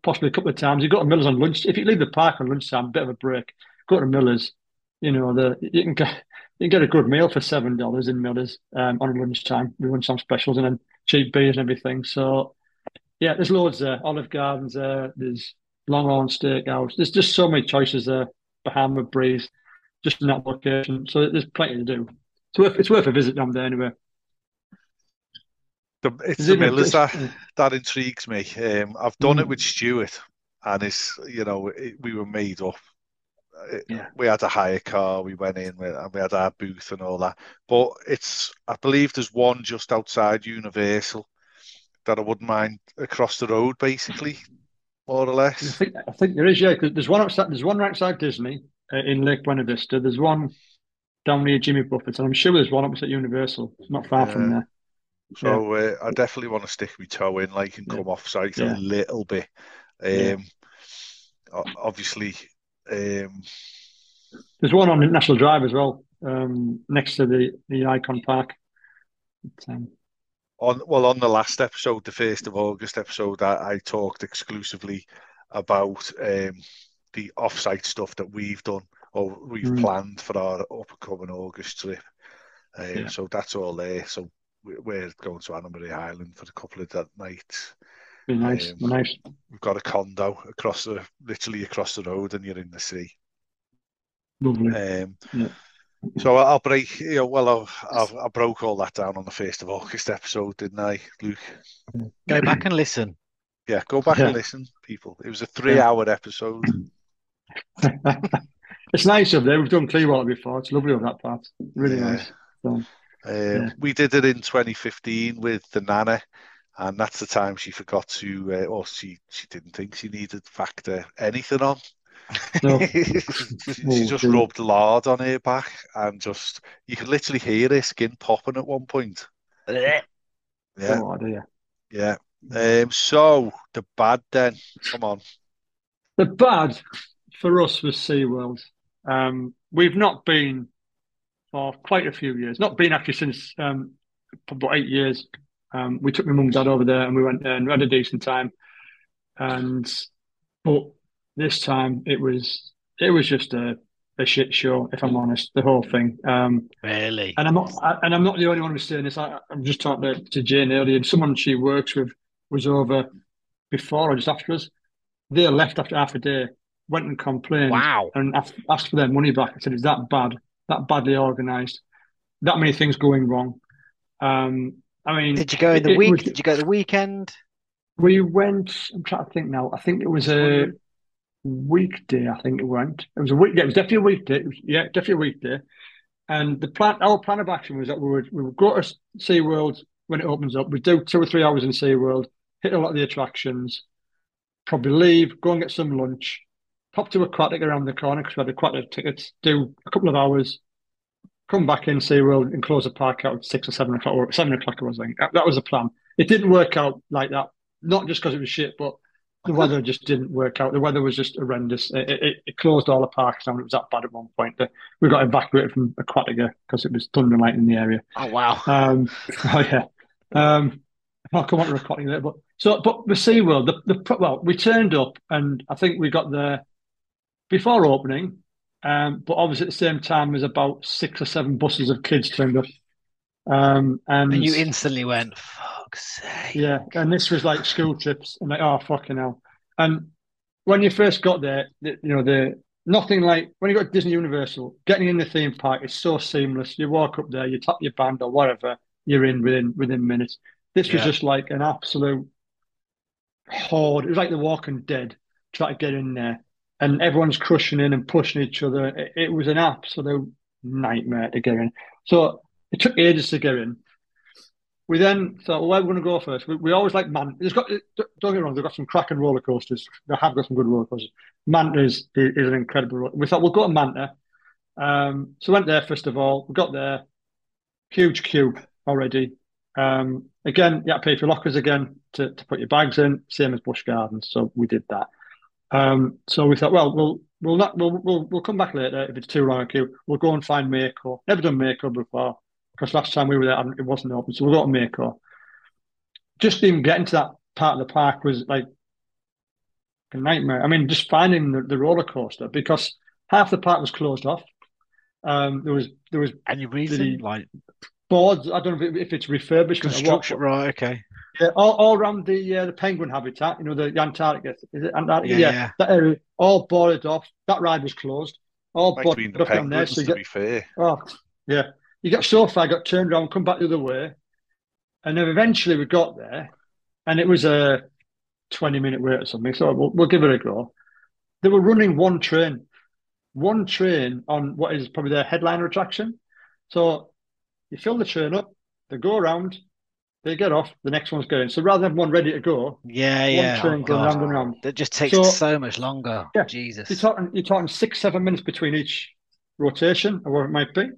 possibly a couple of times. You go to Miller's on lunch. If you leave the park on lunchtime, a bit of a break. Go to Miller's. You know the you can get you can get a good meal for seven dollars in Miller's um, on lunchtime. We run some specials and then cheap beers and everything. So yeah, there's loads there. Olive Gardens there. There's Longhorn Steakhouse. There's just so many choices there. Bahama Breeze, just in that location. So there's plenty to do. It's worth it's worth a visit down there anyway. The, it's the Millers that that intrigues me. Um, I've done it Mm. with Stuart, and it's you know it, we were made up. It- Yeah. We had a hire car. We went in with, and we had our booth and all that. But it's I believe there's one just outside Universal that I wouldn't mind across the road, basically, more or I less. think I think there is, yeah. 'cause there's one outside. There's one right outside Disney uh, in Lake Buena Vista. There's one down near Jimmy Buffett, and I'm sure there's one opposite Universal. It's not far from there. So uh, I definitely want to stick my toe in, like, and Yeah. come off site Yeah. a little bit. Um, obviously, um, There's one on National Drive as well, um, next to the, the Icon Park. But, um, on well, on the last episode, the first of August episode, I, I talked exclusively about um, the off-site stuff that we've done or we've Mm. planned for our upcoming August trip. Um, Yeah. So that's all there. So we're going to Anna Island for a couple of that nights. be nice, Um, nice. We've got a condo across the, literally across the road, and you're in the sea. Lovely. Um, Yeah. So I'll break. You know, well, I've, I've, I broke all that down on the first of August episode, didn't I, Luke? Go back and listen. <clears throat> Yeah, go back Yeah. and listen, people. It was a three-hour episode. <laughs> <laughs> it's nice up there. We've done Clearwater before. It's lovely on that part. Really Yeah. nice. So, Um, Yeah. We did it in 2015 with the Nana, and that's the time she forgot to, uh, or she she didn't think she needed to factor anything on. no, <laughs> she, she just dear. rubbed lard on her back, and just you could literally hear her skin popping at one point. Yeah, oh yeah. Um, so the bad then, come on. The bad for us was SeaWorld. Um, we've not been for quite a few years. Not been actually since um, about eight years. Um, we took my mum and dad over there and we went there and we had a decent time. And but this time it was it was just a, a shit show, if I'm honest, the whole thing. Um, Really? and I'm not, I, and I'm not the only one who's saying this. I, I'm just talking to, to Jane earlier, and someone she works with was over before or just after us. They left after half a day, went and complained, Wow. and asked, asked for their money back. I said, "Is that bad? That badly organised? That many things going wrong?" Um, I mean, Did you go in the week? was- Did you go the weekend? we went. I'm trying to think now. I think it was a weekday. I think it went. It was a week. Yeah, it was definitely a weekday. Was, yeah, definitely a weekday. And the plan, our plan of action was that we would we would go to SeaWorld when it opens up. We'd do two or three hours in SeaWorld, hit a lot of the attractions, probably leave, go and get some lunch, pop to Aquatic around the corner because we had Aquatic tickets, do a couple of hours, come back in SeaWorld and close the park out at six or seven o'clock or seven o'clock. I was that was the plan. It didn't work out like that, not just because it was shit, but the weather just didn't work out. The weather was just horrendous. It, it, it closed all the parks down. It was that bad at one point that we got evacuated from Aquatica because it was thunder and lightning in the area. Oh wow. Um, <laughs> oh yeah. Um, I'll come on to Aquatica later. But so, but the SeaWorld, the, the well, we turned up and I think we got there before opening. Um, but obviously at the same time, there's about six or seven buses of kids turned up. Um, and And you instantly went, fuck's sake. yeah, and this was like school trips, and like, oh fucking hell. And when you first got there, the, you know, the nothing like when you got to Disney Universal, getting in the theme park is so seamless. You walk up there, you tap your band or whatever, you're in within within minutes. This was just like an absolute horde. It was like The Walking Dead trying to get in there, and everyone's crushing in and pushing each other. It, it was an absolute nightmare to get in. So it took ages to get in. We then thought, well, where are we going to go first? We, we always like Man. Got don't get wrong. They've got some cracking roller coasters. They have got some good roller coasters. Manta is, is, is an incredible. Roller. We thought we'll go to Manta. Um, so went there first of all. We got there, huge queue already. Um, again, you had to pay for lockers again to, to put your bags in, same as Busch Gardens. So we did that. Um, so we thought, well, we'll we'll not we'll we'll, we'll come back later if it's too long a queue. We'll go and find Mako. Never done Mako before because last time we were there it wasn't open. So we'll go to Mako. Just even getting to that part of the park was like a nightmare. I mean, just finding the, the roller coaster because half the park was closed off. Um, there was there was Any reason? Like boards. I don't know if, if it's refurbishment construction, right? Okay. Yeah, all, all around the uh, the penguin habitat, you know, the Antarctica, is it Antarctica? Yeah, Yeah, yeah. that area, all boarded off. That ride was closed. All Might boarded the up down there. So you to get, be fair. oh, yeah, you got so far, got turned around, come back the other way, and then eventually we got there, and it was a twenty minute wait or something. So we'll, we'll give it a go. They were running one train, one train on what is probably their headliner attraction. So you fill the train up, they go around, they get off, the next one's going. So rather than one ready to go, Yeah, one yeah. train Oh, going round and round. That just takes So- so much longer. Yeah. Jesus. You're talking, you're talking six, seven minutes between each rotation, or whatever it might be.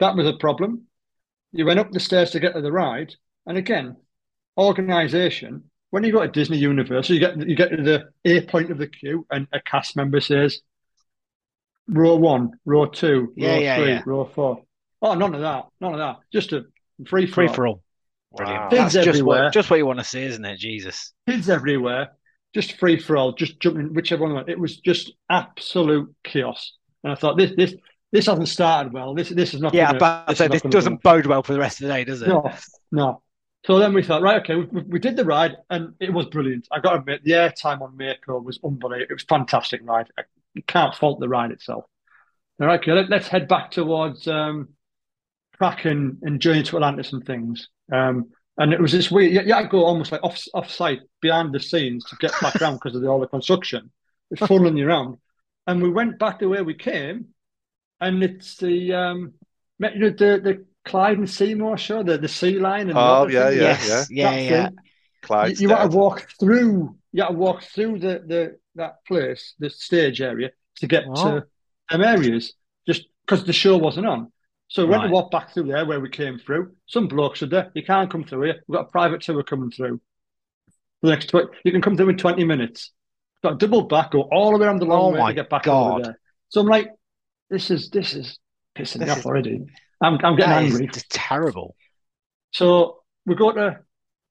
That was a problem. You went up the stairs to get to the ride, And again, organisation. When you go to Disney Universal, you get you get to the A point of the queue, and a cast member says, "Row one, row two, row yeah, three, yeah. row four. Oh, none of that, none of that. Just a free Free for all. All. Brilliant. Wow. That's Kids just everywhere. what, just what you want to see, isn't it? Jesus. Kids everywhere, just free for all, just jumping whichever one. It was just absolute chaos. And I thought this this this hasn't started well. This this is not. Yeah, gonna, but this so this doesn't bode well for the rest of the day, does it? No, no. So then we thought, right, okay, we, we, we did the ride and it was brilliant. I got to admit, the airtime on Mako was unbelievable. It was a fantastic ride. I, you can't fault the ride itself. All right, okay, let, us head back towards um, Kraken and Journey to Atlantis and things. Um, and it was this weird, you, you had to go almost like off, off site, behind the scenes to get back around because of the, all the construction. It's <laughs> funneling you around. And we went back the way we came and it's the, um, you know, the, the Clyde and Seamore show, the, the sea line. And Oh, yeah, yeah, yes. Yeah. That Yeah. thing. You, Clyde's you want dead. to walk through. You got to walk through the, the that place, the stage area, to get Oh. to them areas. Just because the show wasn't on, so we went to walk back through there where we came through. Some blokes said there, you can't come through here. We've got a private tour coming through. The next tw- you can come through in twenty minutes. Got double back, go all the way around the long Oh way to get back God. over there. So I'm like, this is this is pissing me off is- already. I'm I'm getting angry. It's terrible. So we go to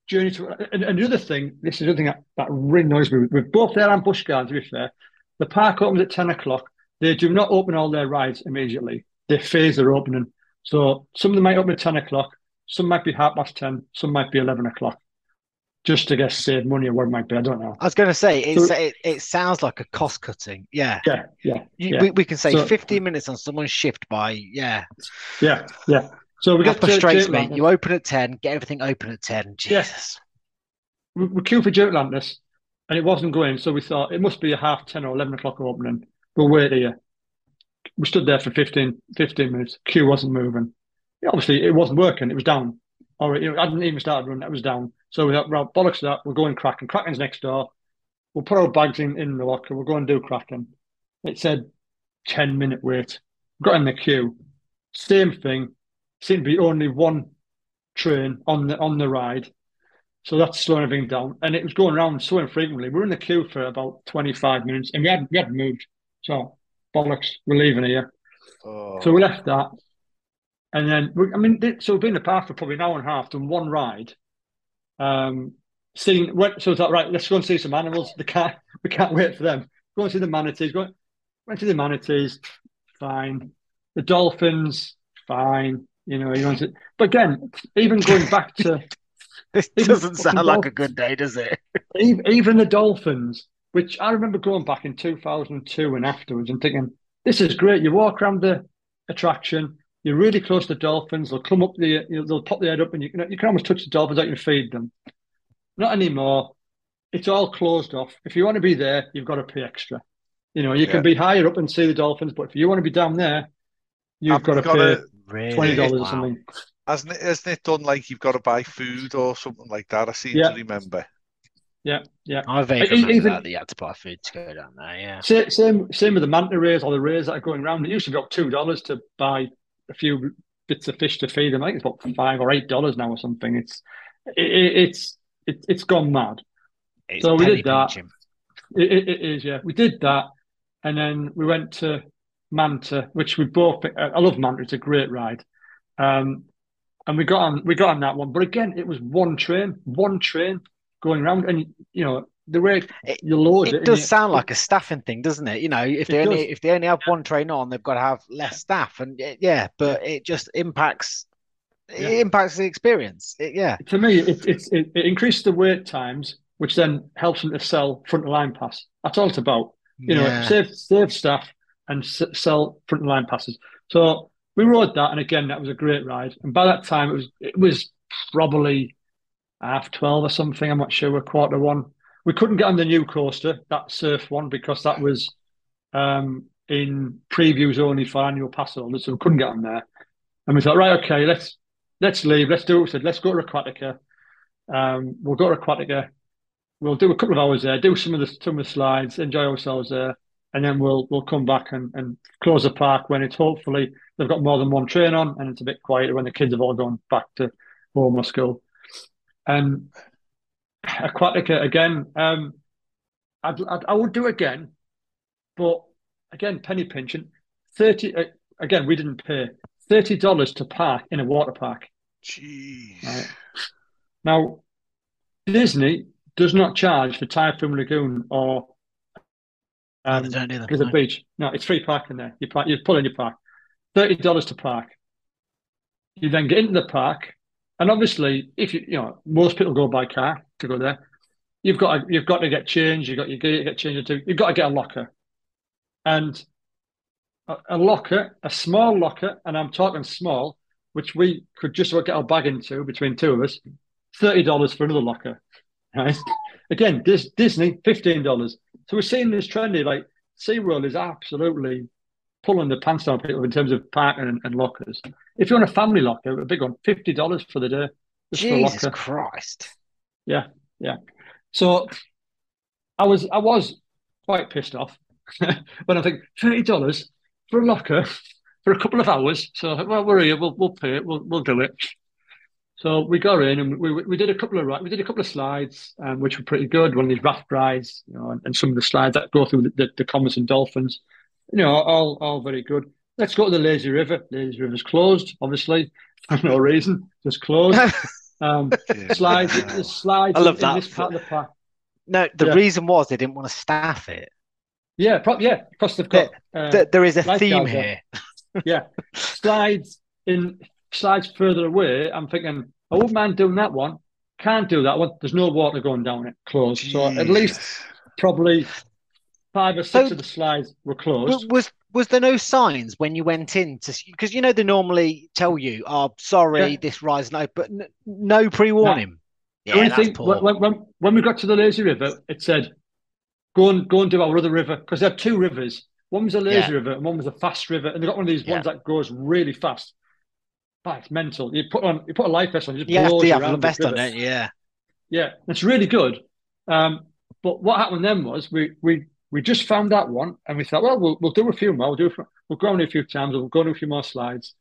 Journey to and, and the other thing, this is the other thing that, that really annoys me. With both there and Busch Gardens, to be fair, the park opens at 10 o'clock. They do not open all their rides immediately. They phase their opening. So some of them might open at 10 o'clock, some might be half past 10, some might be 11 o'clock. Just to get save money or what it might be. I don't know. I was going to say it's, So- it, it sounds like a cost cutting. Yeah. Yeah, yeah, You, yeah. we, we can say So- 15 minutes on someone's shift by, yeah. yeah, yeah. So we get to frustrates Jake You open at 10, get everything open at 10. Yeah. Jesus. we, we queued for Joe Atlantis and it wasn't going. So we thought it must be a half 10 or 11 o'clock opening. We'll wait here. We stood there for 15, 15 minutes. Queue wasn't moving. Obviously, it wasn't working. It was down. Or I didn't even start running. It was down. So we thought, well, bollocks to that. We're going cracking. Kraken's next door. We'll put our bags in, in the locker. We'll go and do Kraken. It said 10 minute wait. Got in the queue. Same thing. Seemed to be only one train on the on the ride. So that's slowing everything down. And it was going around so infrequently. We were in the queue for about 25 minutes and we hadn't, we hadn't moved. So, bollocks, we're leaving here. Oh. So we left that. And then, we, I mean, so we've been in the park for probably an hour and a half, done one ride. Um, seen, went, so we thought, right, let's go and see some animals. The cat, <laughs> we can't wait for them. Go and see the manatees. Go, went to the manatees, fine. The dolphins, fine. You know, you want to, but again, even going back to <laughs> This doesn't sound like a good day, does it? even, even the Dolphins, which I remember going back in 2002 and afterwards and thinking, this is great. You walk around the attraction, you're really close to Dolphins. They'll come up the, you know, they'll pop their head up and you can, you can almost touch the Dolphins out and feed them. Not anymore. It's all closed off. If you want to be there, you've got to pay extra. You know, you Yeah. can be higher up and see the Dolphins, but if you want to be down there, you've Haven't got to got pay a- Really? twenty dollars or something. Hasn't it, hasn't it done like you've got to buy food or something like that? I seem Yeah. to remember. Yeah, yeah. I vaguely remember even- that, that you had to buy food to go down there, yeah. Same, same, same with the manta rays or the rays that are going around. It used to be about two dollars to buy a few bits of fish to feed them. I think it's about five or eight dollars now or something. It's it, it- it's it, it's gone mad. It's So we did that. It, it, it is, yeah. We did that, and then we went to Manta, which we both. I love Manta; it's a great ride. Um, and we got on, we got on that one. But again, it was one train, one train going around, and you know the way It- you load it. It does you- sound like a staffing thing, doesn't it? You know, if they only does. if they only have one train on, they've got to have less staff, and yeah, but it just impacts Yeah. it impacts the experience. It, yeah, to me, it, it, it, it increases the wait times, which then helps them to sell front of line pass. That's all it's about. You know, save save staff and s- sell front line passes. So we rode that, and again, that was a great ride. And by that time, it was it was probably half twelve or something. I'm not sure. We're quarter one. We couldn't get on the new coaster, that surf one, because that was um, in previews only for annual pass holders, so we couldn't get on there. And we thought, right, okay, let's let's leave. Let's do it. We said, let's go to Aquatica. Um, we'll go to Aquatica. We'll do a couple of hours there, do some of the some of the slides, enjoy ourselves there, and then we'll we'll come back and, and close the park when it's hopefully they've got more than one train on and it's a bit quieter when the kids have all gone back to home or school. And Aquatica again. Um, I'd, I'd, I would do again, but again, penny pinching. Thirty uh, again. We didn't pay thirty dollars to park in a water park. Jeez. Right. Now, Disney does not charge for Typhoon Lagoon or um, don't do that, Blizzard no. Beach. No, it's free parking there. You park, you pull in your park. Thirty dollars to park. You then get into the park, and obviously, if you you know most people go by car to go there, you've got to, you've got to get changed. You've got you get changed into. You've got to get a locker, and a, a locker, a small locker, and I'm talking small, which we could just about get our bag into between two of us. Thirty dollars for another locker, <laughs> right? Again, Dis- Disney fifteen dollars. So we're seeing this trendy. Like SeaWorld is absolutely pulling the pants down people in terms of parking and, and lockers. If you want a family locker, a big one, fifty dollars for the day. Just for a Jesus. Christ. Yeah, yeah. So I was I was quite pissed off <laughs> when I think thirty dollars for a locker <laughs> for a couple of hours. So I thought, well, we're here, we'll we'll pay it, we'll we'll do it. So we got in and we we did a couple of we did a couple of slides, um, which were pretty good. One of these raft rides, you know, and, and some of the slides that go through the, the, the Commerson's dolphins, you know, all all very good. Let's go to the lazy river. Lazy river's closed, obviously, <laughs> for no reason, just closed. <laughs> Um, slides, the slides I love in, that. this part of the park. No, the Yeah. reason was they didn't want to staff it. Yeah, pro- yeah. Plus they've got uh, Th- there is a theme here. <laughs> yeah slides in slides further away. I'm thinking I wouldn't mind doing that one. Can't do that one. There's no water going down it. Closed. So at least probably five or six So- of the slides were closed. Was was there no signs when you went in to because you know they normally tell you, "Oh, sorry, Yeah. this ride's no," but n- no pre-warning. The Yeah, only that's thing poor. when, when when we got to the lazy river, it said, "Go and go and do our other river," because they had two rivers. One was a lazy Yeah. river and one was a fast river, and they got one of these Yeah. ones that goes really fast. But it's mental. You put on you put a life vest on, you just you have blows to you have the around on, river. don't you? Yeah. Yeah, it's really good. Um, but what happened then was we we we just found that one, and we thought, well, we'll we'll do a few more. We'll do few- we'll go on a few times. We'll go on a few more slides,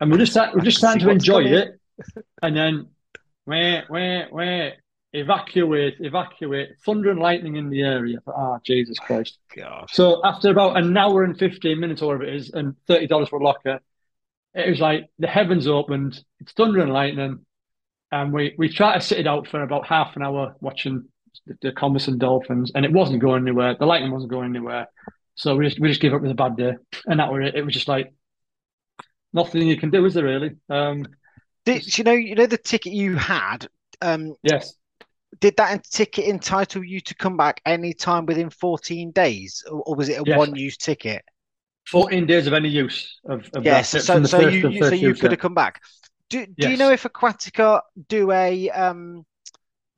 and we're just start, we're just <laughs> starting to enjoy it. And then, where where where evacuate evacuate thunder and lightning in the area. Ah, Jesus Christ! God. So after about an hour and fifteen minutes, or whatever it is, and thirty dollars for a locker, it was like the heavens opened. It's thunder and lightning, and we we tried to sit it out for about half an hour watching the, the dolphins, and it wasn't going anywhere. The lightning wasn't going anywhere, so we just we just gave up with a bad day, and that was it. It was just like nothing you can do, is there really? Um, Did you know? You know the ticket you had. Um, yes, did that ticket entitle you to come back any time within 14 days, or, was it a Yes. one-use ticket? fourteen days of any use of, of Yes. that so so you, so you could have come back. Do Do you know if Aquatica do a um,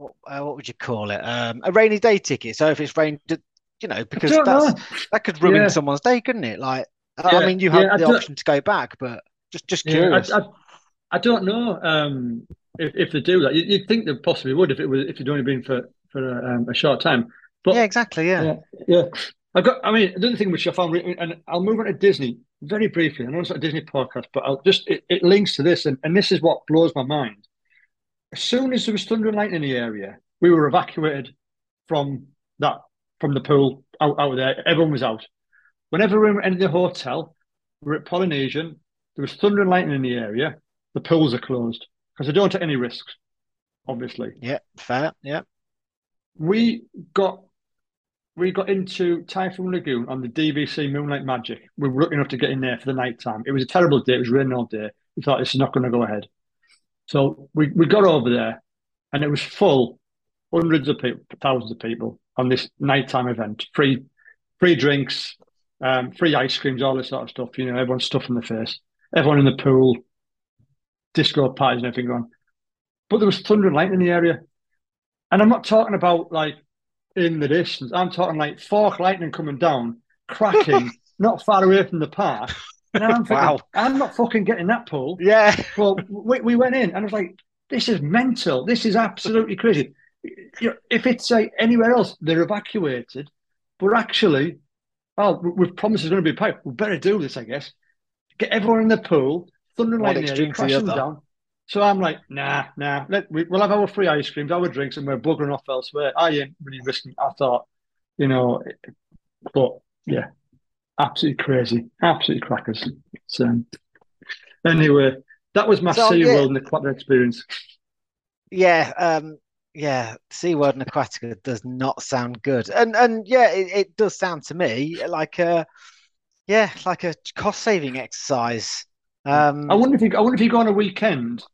what, uh, what would you call it? Um, a rainy day ticket. So if it's rained, you know, because that's know. that could ruin Yeah. someone's day, couldn't it? Like, I mean, you have yeah, the option to go back, but just just Yeah, curious. I, I, I don't know um, if, if they do that. You- You'd think they possibly would if it was if you'd only been for for a, um, a short time. But yeah, exactly. Yeah. yeah, yeah. I got. I mean, the other thing which I found, re- and I'll move on to Disney very briefly. I know it's not a Disney podcast, but I'll just it, it links to this, and, and this is what blows my mind. As soon as there was thunder and lightning in the area, we were evacuated from that from the pool out, out there. Everyone was out. Whenever we were in the hotel, we were at Polynesian. There was thunder and lightning in the area. The pools are closed because they don't take any risks. Obviously, Yeah. Fair. Yeah. we got we got into Typhoon Lagoon on the DVC Moonlight Magic. We were lucky enough to get in there for the night time. It was a terrible day. It was raining all day. We thought this is not going to go ahead. So we, we got over there and it was full, hundreds of people, thousands of people on this nighttime event. Free free drinks, um, free ice creams, all this sort of stuff. You know, everyone's stuff in the face. Everyone in the pool, disco parties and everything going. But there was thunder and lightning in the area. And I'm not talking about like in the distance. I'm talking like fork lightning coming down, cracking, <laughs> not far away from the park. And I'm thinking, Wow. I'm not fucking getting that pool. Yeah. Well, we, we went in and I was like, this is mental. This is absolutely crazy. You know, if it's like anywhere else, they're evacuated. But actually, oh, we- we've promised there's going to be a pipe. We better do this, I guess. Get everyone in the pool, thunder and lightning, area, extreme to the crashing down. So I'm like, nah, nah. Let, we, we'll have our free ice creams, our drinks, and we're buggering off elsewhere. I ain't really risking. I thought, you know, but yeah, absolutely crazy, absolutely crackers. So anyway, that was my So, SeaWorld yeah. and Aquatic experience. Yeah, um, yeah, SeaWorld and Aquatica does not sound good. And and yeah, it, it does sound to me like a yeah, like a cost saving exercise. Um, I wonder if you, I wonder if you go on a weekend.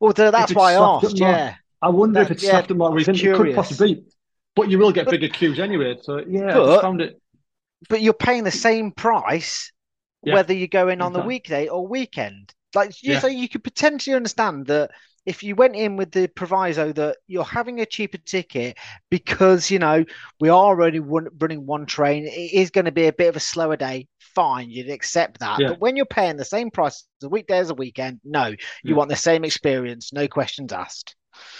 well, that's why I asked. more. Yeah, I wonder if it's yeah, staffed up more I was weekend. It could possibly but you will get But- bigger queues anyway. So yeah, But- just found it. But you're paying the same price Yeah, whether you go in on the weekday or weekend. Like you Yeah. so you could potentially understand that if you went in with the proviso that you're having a cheaper ticket because you know we are only running one train, it is going to be a bit of a slower day. Fine, you'd accept that. Yeah. But when you're paying the same price as a weekday as a weekend, no, you want the same experience, no questions asked.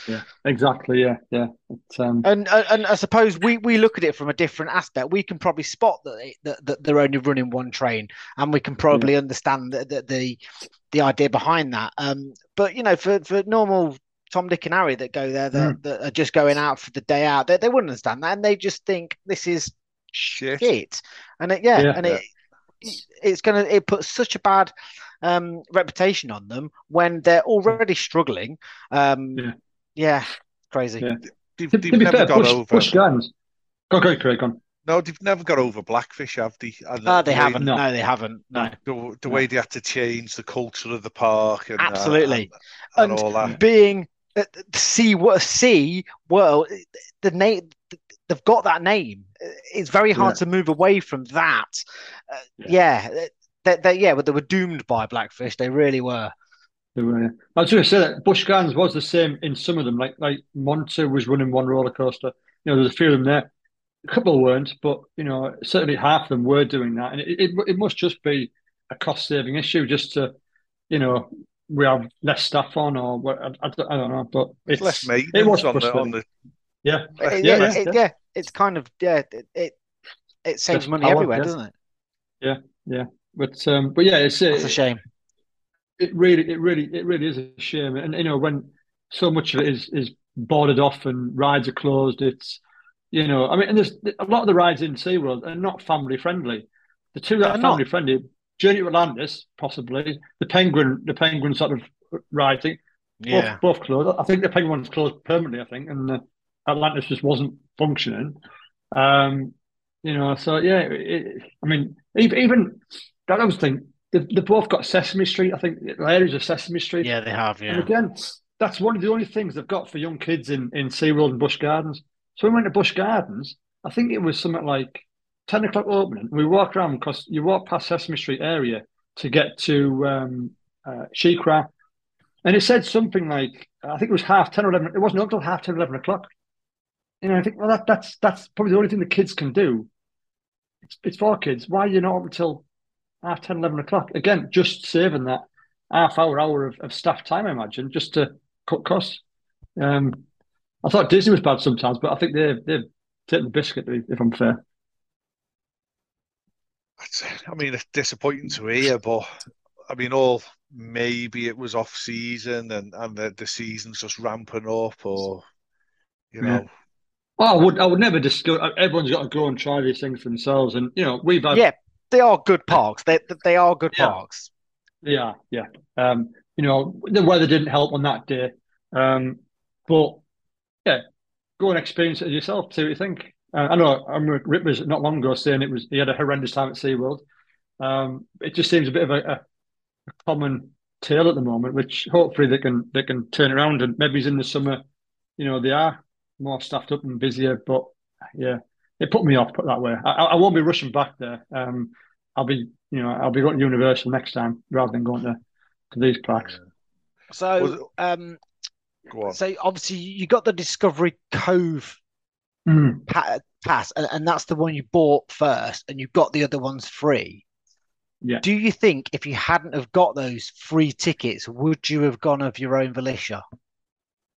Yeah, exactly. Yeah, yeah. It's, um, And and, and I suppose we, we look at it from a different aspect. We can probably spot that, they- that, that they're only running one train, and we can probably understand the, the the the idea behind that. Um, but you know, for for normal Tom, Dick, and Harry that go there that, that are just going out for the day out, they, they wouldn't understand that, and they just think this is Shit. shit. And it, yeah, Yeah. and it it's gonna it puts such a bad um reputation on them when they're already struggling. Um, Yeah. yeah, crazy. Yeah. They've, to, they've to be never fair, got Busch, over. Busch Gardens. Go, go, Craig, go on. No, they've never got over Blackfish, have they? And No, the they way- haven't. No. No, they haven't. No. The, the No. way they had to change the culture of the park and uh, Absolutely. and, and And all that. Being uh, sea what sea well the name they've got that name. It's very hard to move away from that. Uh, Yeah. yeah, they, they, yeah, but they were doomed by Blackfish. They really were. They were, yeah. I was going to say that Busch Gardens was the same in some of them. Like like Montu was running one roller coaster. You know, there's a few of them there. A couple weren't, but you know, certainly half of them were doing that. And it it, it must just be a cost saving issue, just to you know we have less staff on or what. I, I, don't- I don't know, but It's it's less it maintenance was on the, on the yeah. It- Yeah, yeah, yeah, it- yeah. yeah, it's kind of yeah, it it, it saves Less money power, everywhere, yeah. doesn't it? But um, but yeah, it's That's a shame. it really it really it really is a shame. And you know when so much of it is is boarded off and rides are closed, it's you know I mean, and there's a lot of the rides in SeaWorld are not family friendly. The two that are not. family friendly, Journey to Atlantis, possibly the Penguin, the Penguin sort of ride thing, Yeah. both, both closed. I think the Penguin one's closed permanently. I think, and the Atlantis just wasn't functioning. Um, you know, so yeah, it, I mean, even that I was thinking, they, they both got Sesame Street. I think areas of Sesame Street. Yeah, they have. And Yeah. again, that's one of the only things they've got for young kids in, in SeaWorld and Busch Gardens. So we went to Busch Gardens. I think it was something like 10 o'clock opening. We walked around because you walk past Sesame Street area to get to um, uh, SheiKra. And it said something like, I think it was half 10 or 11. It wasn't up until half 10, 11 o'clock. You know, I think, well, that, that's that's probably the only thing the kids can do. It's, it's for kids. Why are you not up until half 10, 11 o'clock? Again, just saving that half hour, hour of, of staff time, I imagine, just to cut costs. Um, I thought Disney was bad sometimes, but I think they've, they've taken the biscuit, if I'm fair. I mean, it's disappointing to hear, but I mean, all maybe it was off season and and the, the season's just ramping up, or you Yeah. know, Oh, I would, I would never discuss. Everyone's got to go and try these things for themselves, and you know, we've had, Yeah, they are good parks. They they are good Yeah. parks. yeah, yeah. Um, you know, the weather didn't help on that day, um, but yeah, go and experience it yourself. See what you think. Uh, I know I remember Rip was not long ago saying it was he had a horrendous time at SeaWorld. Um, it just seems a bit of a, a, a common tale at the moment, which hopefully they can they can turn around and maybe in the summer, you know, they are more staffed up and busier. But yeah, it put me off. Put that way, I, I I won't be rushing back there. Um, I'll be you know I'll be going to Universal next time rather than going to, to these parks. So um, go on. so obviously you got the Discovery Cove Mm. pa- pass, and, and that's the one you bought first, and you got the other ones free. Yeah. Do you think if you hadn't have got those free tickets, would you have gone of your own volition?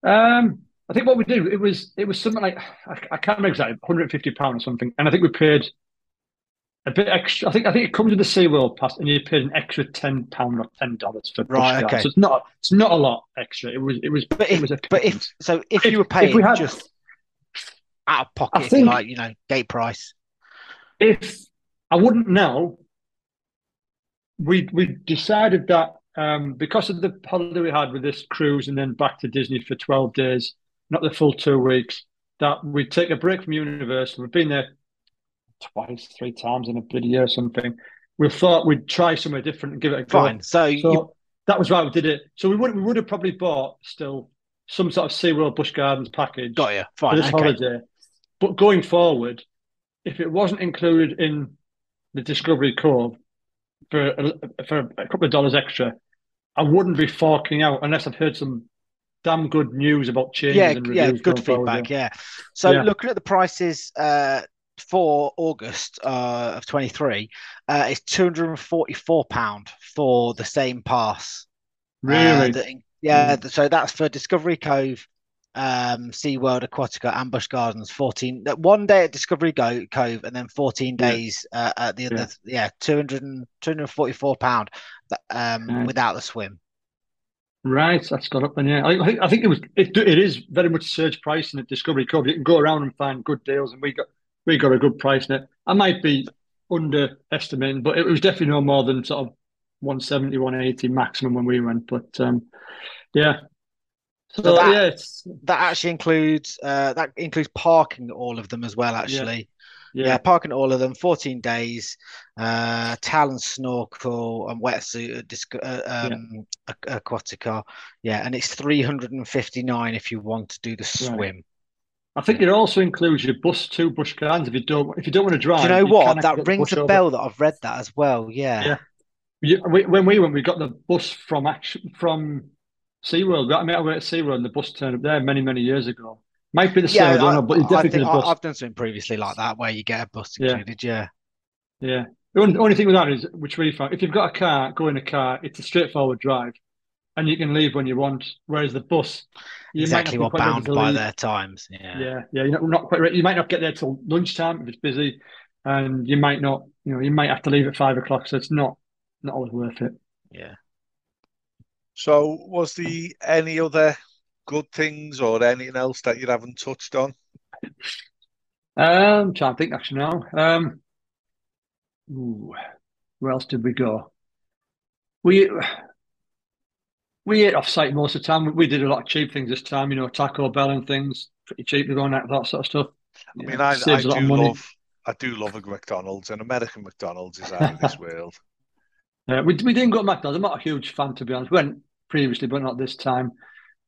Um, I think what we did it was it was something like I, I can't remember exactly 150 pounds or something, and I think we paid a bit extra. I think I think it comes with the SeaWorld pass, and you paid an extra ten pound or ten dollars for Right, okay. So it's not it's not a lot extra. It was it was But it was a but if so, if, If- you were if we had- just out of pocket, if think- like, you know, gate price. if I wouldn't know, we we decided that um, because of the holiday we had with this cruise and then back to Disney for twelve days, not the full two weeks, that we'd take a break from Universal. We've been there twice, three times in a bloody year or something. We thought we'd try somewhere different and give it a go. Fine. So, you, that was why we did it. So we would we would have probably bought still some sort of SeaWorld Busch Gardens package got you. for Fine. this Okay. holiday. But going forward, if it wasn't included in the Discovery Cove for a, for a couple of dollars extra, I wouldn't be forking out unless I've heard some damn good news about changes Yeah, and yeah, good forward, feedback. Yeah. So Yeah. looking at the prices uh, for August uh, of 23, uh, it's 244 pound for the same pass. Uh, Really? yeah, th- so that's for Discovery Cove, um, SeaWorld, Aquatica, Ambush Gardens. 14, that one day at Discovery Go, Cove, and then 14 Yeah. days uh, at the other. Yeah. Yeah, 200 and, 244 pound um, Right. without the swim. Right, that's got up then. Yeah, I, I think I think it was it, it is very much surge pricing at Discovery Cove. You can go around and find good deals, and we got we got a good price in it. I might be underestimating, but it was definitely no more than sort of 170, 180 maximum when we went. But um, yeah, so, So that- yeah, That actually includes uh, that includes parking all of them as well. Actually, yeah, yeah, parking all of them. Fourteen days, uh, talon snorkel and wetsuit at uh, um, Aqu- Aquatica. Yeah, and it's three hundred and fifty nine if you want to do the swim. I think it also includes your bus to Busch Gardens if you don't if you don't want to drive. Do you know you what? That rings a over. bell that I've read that as well. Yeah. Yeah. We- when we went, we got the bus from action from SeaWorld. I mean, I went to SeaWorld and the bus turned up there many, many years ago. Might be the same, I don't know, but it I definitely think a I, bus. I've done something previously like that where you get a bus Yeah. included. Yeah. Yeah. The only, only thing with that is, which really fun, if you've got a car, go in a car, it's a straightforward drive and you can leave when you want. Whereas the bus, you exactly might not what be quite bound by leave. their times. Yeah. Yeah. Yeah. You're not, not quite ready. You might not get there till lunchtime if it's busy and you might not, you know, you might have to leave at five o'clock. So it's not, not always worth it. Yeah. So, was the any other good things or anything else that you haven't touched on? Um, trying to think actually now. Um, ooh, where else did we go? We we ate off site most of the time. We, did a lot of cheap things this time, you know, Taco Bell and things, pretty cheap to go and that, sort of stuff. I Yeah, mean, I, I saves a lot do love, I do love a McDonald's, and American McDonald's is out of this <laughs> world. Uh, we we didn't go to McDonald's. I'm not a huge fan to be honest. We Went previously, but not this time.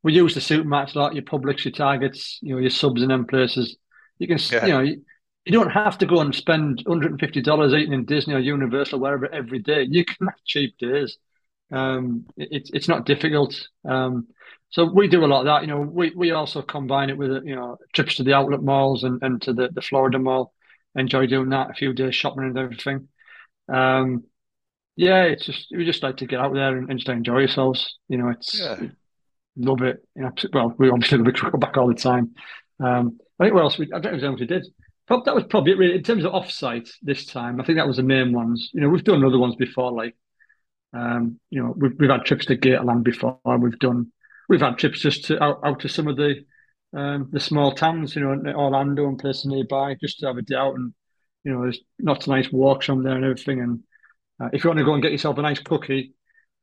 We use the supermarkets a lot. Your Publix, your Targets, you know, your subs in them places. You can, Yeah. you know, you, you don't have to go and spend 150 dollars eating in Disney or Universal, wherever every day. You can have cheap days. Um, it, it's it's not difficult. Um, so we do a lot of that. You know, we we also combine it with you know trips to the outlet malls and, and to the the Florida mall. Enjoy doing that. A few days shopping and everything. Um, yeah, it's just we just like to get out there and, and just enjoy ourselves. You know, it's Yeah. Love it. Well, we obviously <laughs> we go back all the time. Um, I think what else we I don't know if we did. That was probably it really in terms of offsite this time. I think that was the main ones. You know, we've done other ones before, like um, you know, we've we've had trips to Gatorland before. We've done we've had trips just to out, out to some of the um the small towns, you know, Orlando and places nearby, just to have a day out and you know, there's lots of nice walks from there and everything. And uh, if you want to go and get yourself a nice cookie,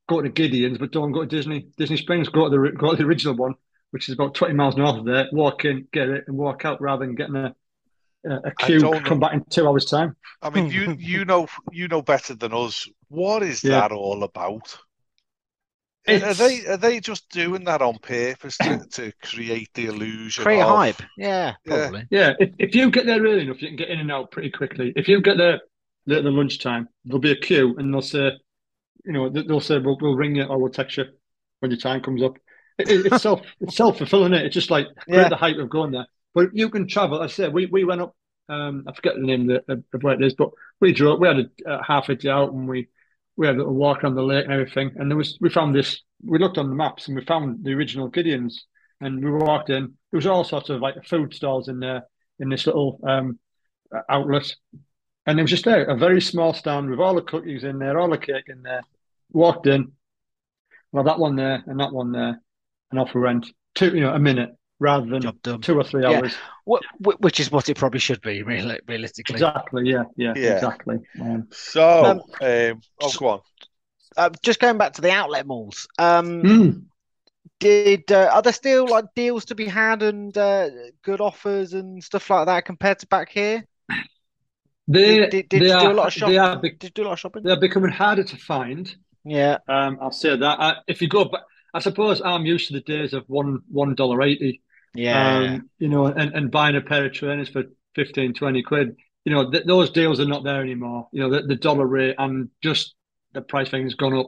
go to Gideon's, but don't go to Disney Disney Springs. Go to the go to the original one, which is about twenty miles north of there. Walk in, get it, and walk out rather than getting a queue. don't Come know. back in two hours' time. I mean, you <laughs> you know you know better than us. What is Yeah. that all about? Are they are they just doing that on purpose to, to create the illusion Create of hype. Yeah, Yeah. probably. Yeah, if, if you get there early enough, you can get in and out pretty quickly. If you get there late at the lunchtime, there'll be a queue, and they'll say, you know, they'll say, "We'll, we'll ring you or we'll text you when your time comes up." It, it- it's self <laughs> it's self fulfilling. It. It's just like Yeah. the hype of going there. But you can travel. I said we we went up. Um, I forget the name of, the, of where it is, but we drove. We had a, a half a day out, and we we had a little walk around the lake and everything. And there was we found this. We looked on the maps, and we found the original Gideon's. And we walked in. There was all sorts of like food stalls in there in this little um outlet. and it was just there, a very small stand with all the cookies in there, all the cake in there. Walked in, well, that one there and that one there, and off we went. Two, you know, a minute rather than two or three hours. Wh- wh- which is what it probably should be, really, realistically. Exactly. Yeah. Yeah. Yeah. Exactly. Um, So, Um, um, oh, go on. Uh, just going back to the outlet malls. Um, mm. did uh, are there still like deals to be had and uh, good offers and stuff like that compared to back here? They, Did, did, did they you do a are, lot of they are, be- Did you do a lot of shopping? they're becoming harder to find. Yeah, Um, I'll say that. I, if you go back, I suppose I'm used to the days of one one dollar eighty. yeah. Um, you know, and, and buying a pair of trainers for 15, 20 quid. You know, th- those deals are not there anymore. You know, the, the dollar rate and just the price thing has gone up.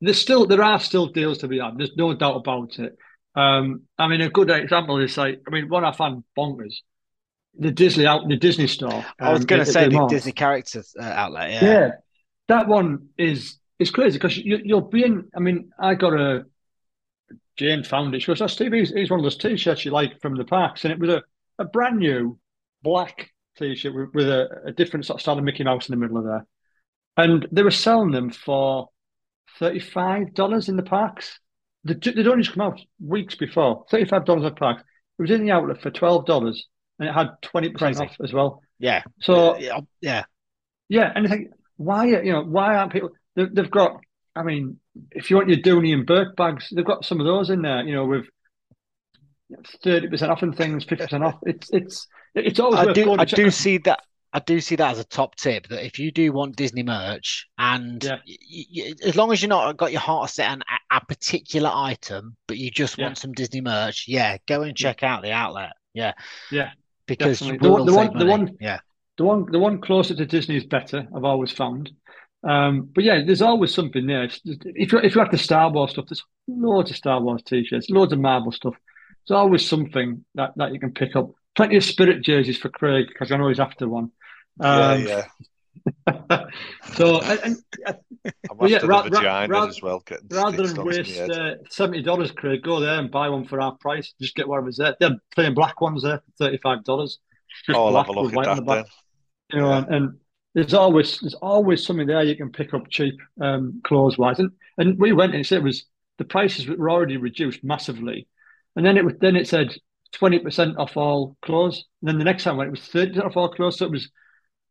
There's still there are still deals to be had. There's no doubt about it. Um, I mean, a good example is like, I mean, one I found bonkers, the Disney out the Disney store. I was um, going to say the. Disney characters uh, outlet. Yeah. Yeah, that one is is crazy because you, you'll be. I mean, I got a Jane found it. She goes, "Oh, Steve, he's, one of those t-shirts you like from the parks," and it was a, a brand new black t-shirt with, with a, a different sort of style of Mickey Mouse in the middle of there, and they were selling them for thirty-five dollars in the parks. They, they'd only just come out weeks before. Thirty-five dollars at parks. It was in the outlet for twelve dollars, and it had twenty percent Crazy. off as well. Yeah. So yeah. yeah. yeah, and I think why you know why aren't people? They've, they've got. I mean, if you want your Dooney and Bourke bags, they've got some of those in there. You know, with thirty percent off and things, fifty percent off. It's it's it's always I worth do. I do see that. I do see that as a top tip. That if you do want Disney merch, and Yeah. y- y- as long as you're not got your heart set on a, a particular item, but you just Yeah. want some Disney merch, yeah, go and check out the outlet. Yeah. Yeah, Because. The the one- the one- Yeah. The one the one closer to Disney is better. I've always found. Um, but yeah, there's always something there. It's- If you if you like the Star Wars stuff, there's loads of Star Wars t-shirts, loads of Marvel stuff. There's always something that, that you can pick up. Plenty of Spirit jerseys for Craig because I know he's after one. Um, yeah, yeah. <laughs> so and, and I'm Well, yeah, ra- ra- vaginas ra- as well. Rather than waste uh, seventy dollars, Craig, go there and buy one for our price. Just get whatever's there. They're plain black ones there thirty five dollars. oh, I'll have a look at that then. You know, Yeah. and, and there's always there's always something there you can pick up cheap, um, clothes wise. And and we went and it said it was the prices were already reduced massively, and then it was then it said twenty percent off all clothes. And then the next time when it was thirty percent off all clothes, so it was.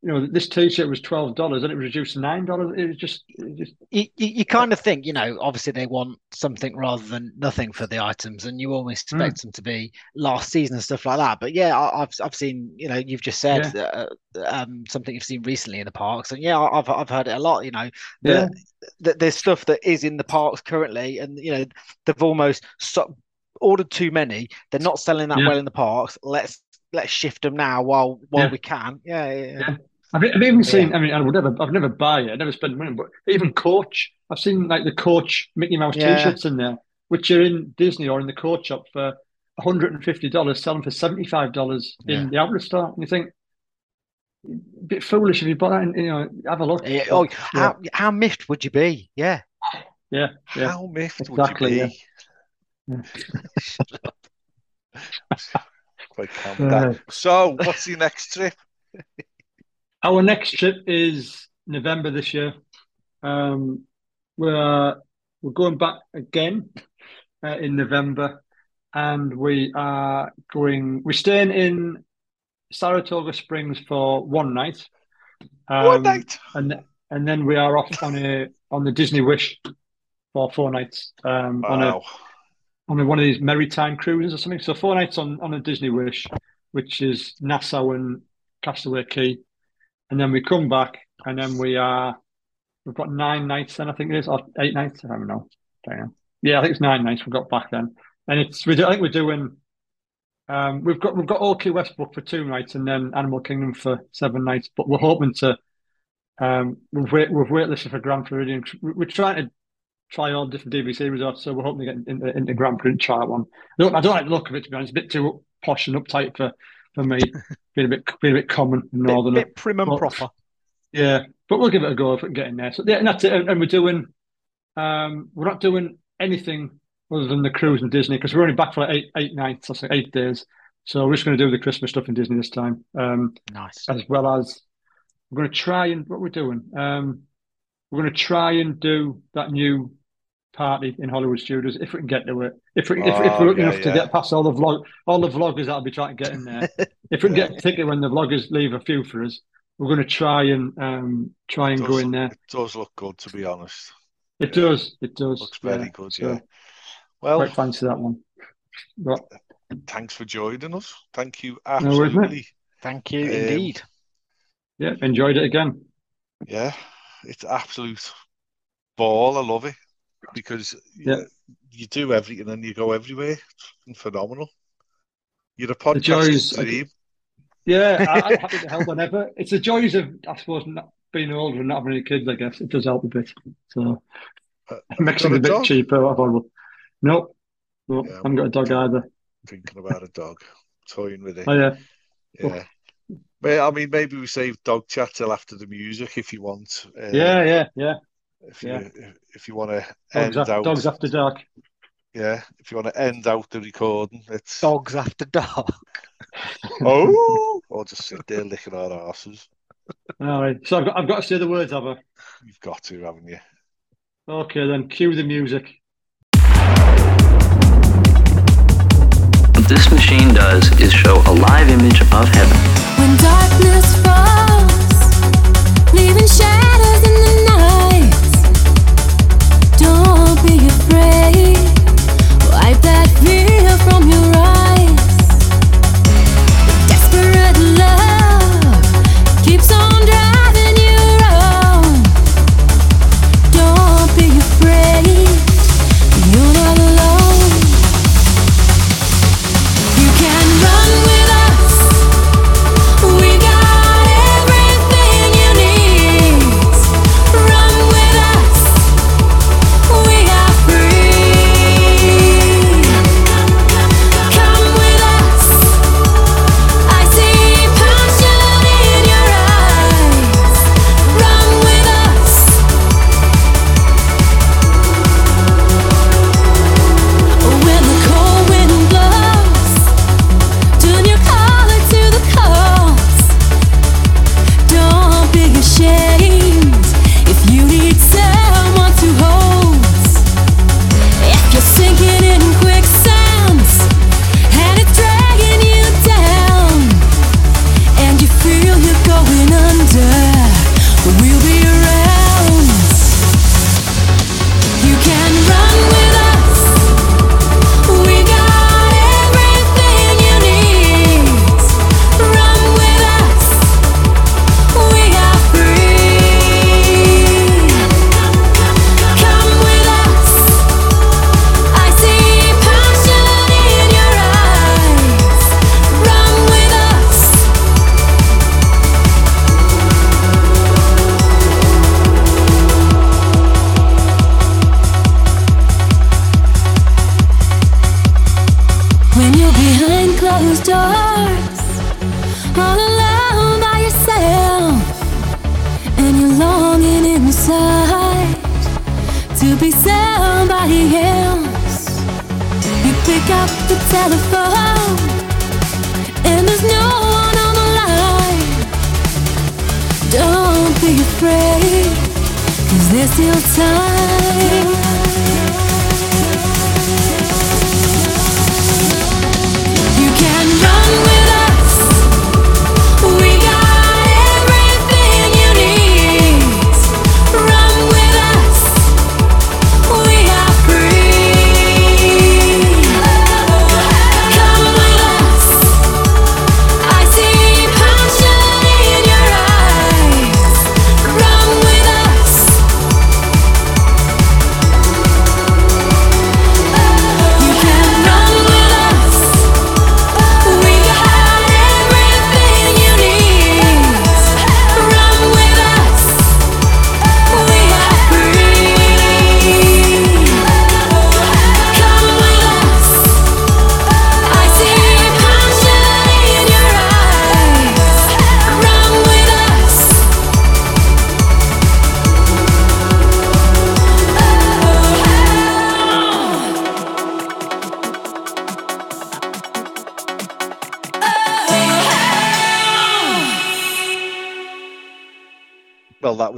You know, this T-shirt was twelve dollars, and it was reduced to nine dollars. It was just, it was just You, you, you kind of think, you know, obviously they want something rather than nothing for the items, and you almost Hmm. expect them to be last season and stuff like that. But yeah, I, I've I've seen, you know, you've just said uh, um, something you've seen recently in the parks, and yeah, I've I've heard it a lot. You know, Yeah. that that there's stuff that is in the parks currently, and you know, they've almost so, ordered too many. They're not selling that Yeah. well in the parks. Let's let's shift them now while while Yeah. we can. Yeah, yeah, yeah. Yeah. I've, I've even Yeah. seen. I mean, I would never. I've never buy it. I never spend money, but even Coach. I've seen like the Coach Mickey Mouse Yeah. T-shirts in there, which are in Disney or in the Coach shop for one hundred and fifty dollars, selling for seventy five dollars Yeah. in the outlet store. And you think, a bit foolish if you bought that. And, you know, have a look. Yeah, Oh, Yeah. how how miffed would you be? Yeah. Yeah, yeah. How miffed Exactly, would you be? <laughs> Quite calm. Uh, <laughs> So, what's your next trip? <laughs> Our next trip is November this year. Um, we're we're going back again uh, in November, and we are going. We're staying in Saratoga Springs for one night. One Um, night. and and then we are off on a on the Disney Wish for four nights. Um, on a Wow. on one of these maritime cruises or something. So four nights on on a Disney Wish, which is Nassau and Castaway Cay, and then we come back, and then we are we've got nine nights then I think it is or eight nights I don't know. Don't. Yeah, I think it's nine nights we've got back then, and it's we do, I think we're doing. Um, we've got we've got Old Key West booked for two nights and then Animal Kingdom for seven nights, but we're hoping to. Um, we've wait, we've waitlisted for Grand Floridian. We're trying to try all different DVC resorts, so we're hoping to get into, into Grand Floridian try one. I don't, I don't like the look of it to be honest. It's a bit too posh and uptight for, for me. being a bit being a bit common and Bit, northerner. bit prim and Well, proper. Yeah, but we'll give it a go if we can get in there. So yeah, and that's it. And, and we're doing, um, we're not doing anything other than the cruise in Disney because we're only back for like eight eight nights, or so eight days. So we're just going to do the Christmas stuff in Disney this time, um, Nice. as well as we're going to try and what we're doing. Um, we're going to try and do that new party in Hollywood Studios if we can get to it. If we, if, if Oh, we're lucky yeah, enough to get past all the vlog, all the vloggers that'll be trying to get in there. <laughs> if we can get a ticket when the vloggers leave a few for us, we're going to try and um, try and go in there. It does look good, to be honest. It does. It does. Looks very good, So, yeah. Well, Quite fancy that one. But thanks for joining us. Thank you, worries, mate. absolutely. Thank you Um, indeed. yeah, enjoyed it again. Yeah, it's absolute ball. I love it because you, Yeah. you do everything and you go everywhere. It's phenomenal. You're a podcast joys- dream. Yeah, I, I'm happy to help whenever. It's the joys of, I suppose, not being older and not having any kids. I guess it does help a bit. So Uh, it makes it a a bit cheaper. Affordable. No, no, Yeah. I haven't got a dog either. Thinking about a dog, toying with it. Oh yeah, Yeah. But, I mean, maybe we save dog chat till after the music if you want. Uh, yeah, yeah, yeah. If you yeah. if you want to Dogs, end af- out, dogs after dark. yeah. If you want to end out the recording, it's Dogs after dark. <laughs> oh, <laughs> or just sit there licking our asses. All right. So I've got, I've got to say the words, have I? You've got to, haven't you? Okay, then cue the music. What this machine does is show a live image of heaven. When darkness falls, leaving shadows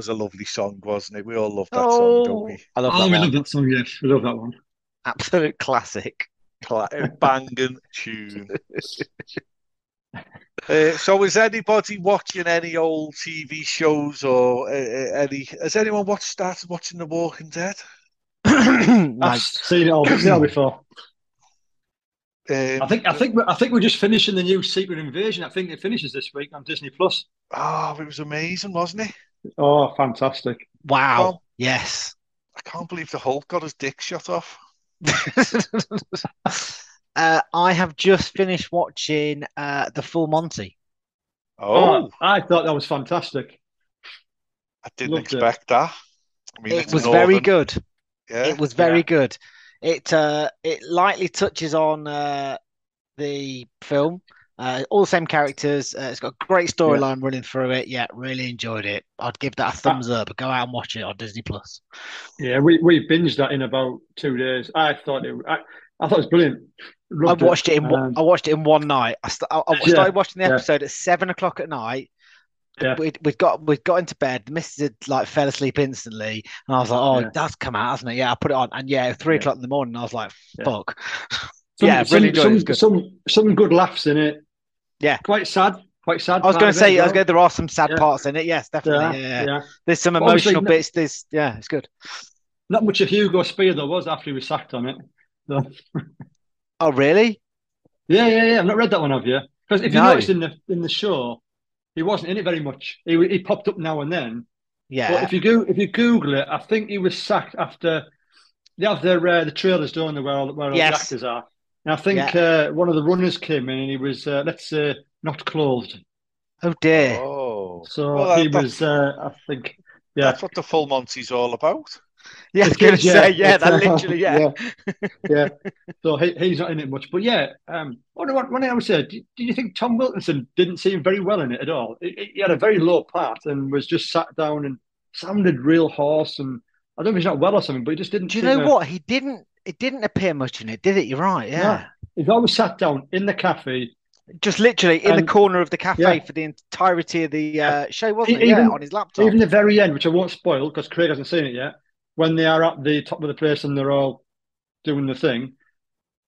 was a lovely song, wasn't it? We all loved that song, don't Oh, we? I love Oh, that we one. love that song. Yes, we love that one. Absolute classic. Cla- a <laughs> banging tune. Uh, so, is anybody watching any old TV shows or uh, uh, any? Has anyone watched started watching The Walking Dead? <coughs> I've seen it all, seen it all before. Um, I think I think we're, I think we're just finishing the new Secret Invasion. I think it finishes this week on Disney Plus. Oh, it was amazing, wasn't it? Oh, fantastic! wow. Well- Yes. I can't believe the Hulk got his dick shot off. <laughs> uh, I have just finished watching uh, The Full Monty. Oh, I thought that was fantastic. I didn't loved it. expect that. I mean, It it's was very good. Yeah, It was very Yeah. good. It uh, it lightly touches on uh, the film. Uh, all the same characters. Uh, it's got a great storyline running through it. Yeah, really enjoyed it. I'd give that a thumbs up. Go out and watch it on Disney Plus. Yeah, we, we binged that in about two days. I thought it. I, I thought it was brilliant. I watched it in one- Um, I watched it in one night. I, st- I, I Yeah, started watching the yeah. episode at seven o'clock at night. Yeah. We'd, we'd got we'd got into bed. The missus had like fell asleep instantly, and I was like, "Oh, Yeah. that's come out, hasn't it?" Yeah, I put it on, and yeah, three Yeah. o'clock in the morning, I was like, Yeah. "Fuck." <laughs> some, yeah, some, really it. It was some, good. some some good laughs in it. Yeah. quite sad. Quite sad. I was going to say, I was going. There are some sad Yeah. parts in it. Yes, definitely. Yeah, Yeah. There's some emotional bits. There's yeah, it's good. Not much of Hugo Speer there was after he was sacked on it. So, <laughs> Oh, really? yeah, yeah, yeah. I've not read that one, have you? Because if you No. noticed in the in the show, he wasn't in it very much. He he popped up now and then. Yeah. But if you go if you Google it, I think he was sacked after they have their uh, the trailers don't they where all, where all Yes. the actors are. And I think uh, one of the runners came in and he was uh, let's say not clothed. Oh dear. Oh, So Well, he was uh, I think yeah. that's what the full Monty's all about. Yeah, I was going is, to say, yeah, that <laughs> literally, yeah. yeah, <laughs> yeah. So he, he's not in it much, but yeah. Um, what what what I would say, did, did you think Tom Wilkinson didn't seem very well in it at all? He, he had a very low part and was just sat down and sounded real hoarse. And I don't know if he's not well or something, but he just didn't. Do you seem know to- what? He didn't. It didn't appear much in it, did it? You're right. Yeah. He's always sat down in the cafe. Just literally in the corner of the cafe yeah. for the entirety of the uh, show, wasn't it? E- yeah, even- on his laptop. Even the very end, which I won't spoil because Craig hasn't seen it yet, when they are at the top of the place and they're all doing the thing,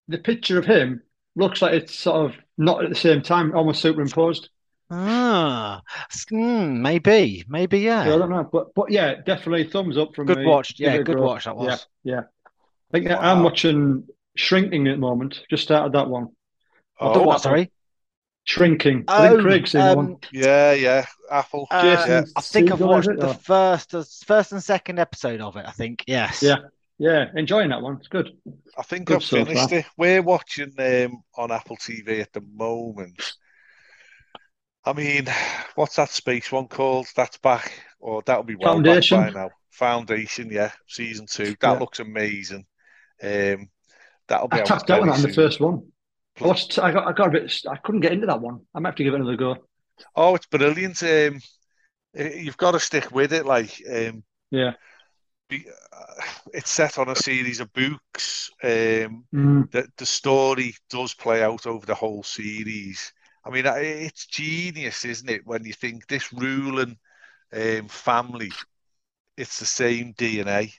the picture of him looks like it's sort of not at the same time, almost superimposed. Ah, hmm, maybe, maybe, yeah. So I don't know, but but yeah, definitely thumbs up from Good me. watch. Yeah, good go. watch that was. Yeah, yeah. I think I'm watching Shrinking at the moment. Just started that one. Oh, what? Sorry. Shrinking. I think Oh, Craig's seen um, one. yeah, yeah. Apple. Uh, Jason yeah. I think I've watched it, the or- first, first and second episode of it. I think yes. Yeah. Yeah, enjoying that one. It's good. I think Good I've so finished far. it. We're watching um, on Apple TV at the moment. I mean, what's that space one called? That's back, or that'll be well Foundation. back by now. Foundation, yeah, season two. That Yeah. looks amazing. Um, that'll be I tapped out tapped that one the first one. I watched. I got. I got a bit. I couldn't get into that one. I might have to give it another go. Oh, it's brilliant. Um, you've got to stick with it. Like, um, Yeah. be, uh, it's set on a series of books. Um, Mm. the the story does play out over the whole series. I mean, it's genius, isn't it? When you think this ruling um, family, it's the same DNA.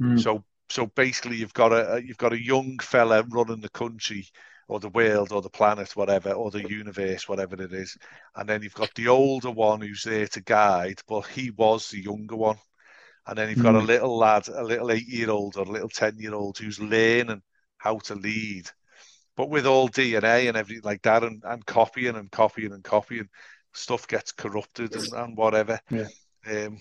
Mm. So, so basically, you've got a you've got a young fella running the country or the world or the planet, whatever, or the universe, whatever it is, and then you've got the older one who's there to guide, but he was the younger one, and then you've got a Mm. little lad, a little eight-year-old or a little ten-year-old who's learning how to lead, but with all DNA and everything like that, and, and copying and copying and copying, stuff gets corrupted and, and whatever. Yeah. Um,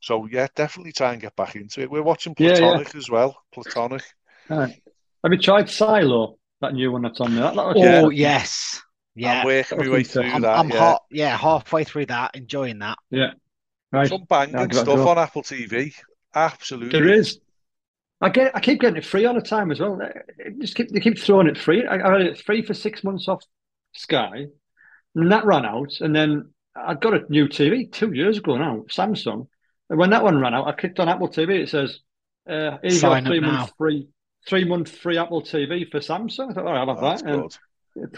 so yeah, definitely try and get back into it. We're watching Yeah, yeah. Platonic as well. Platonic. All right. Have you tried Silo? That new one that's on there. That, that was Oh good. yes. Yeah. I'm working my way was through interesting. that. I'm yeah. hot. Yeah, halfway through that, enjoying that. Right. Some banging I'll give it a stuff on Apple TV. Absolutely. There is. I get. I keep getting it free all the time as well. It just keep, they keep throwing it free. I, I had it free for six months off Sky, and that ran out. And then I got a new TV two years ago now, Samsung. And when that one ran out, I clicked on Apple TV. It says, uh, "Here's Sign up your three now. month free, three month free Apple TV for Samsung." I thought, "All right, I'll have Oh, that." And.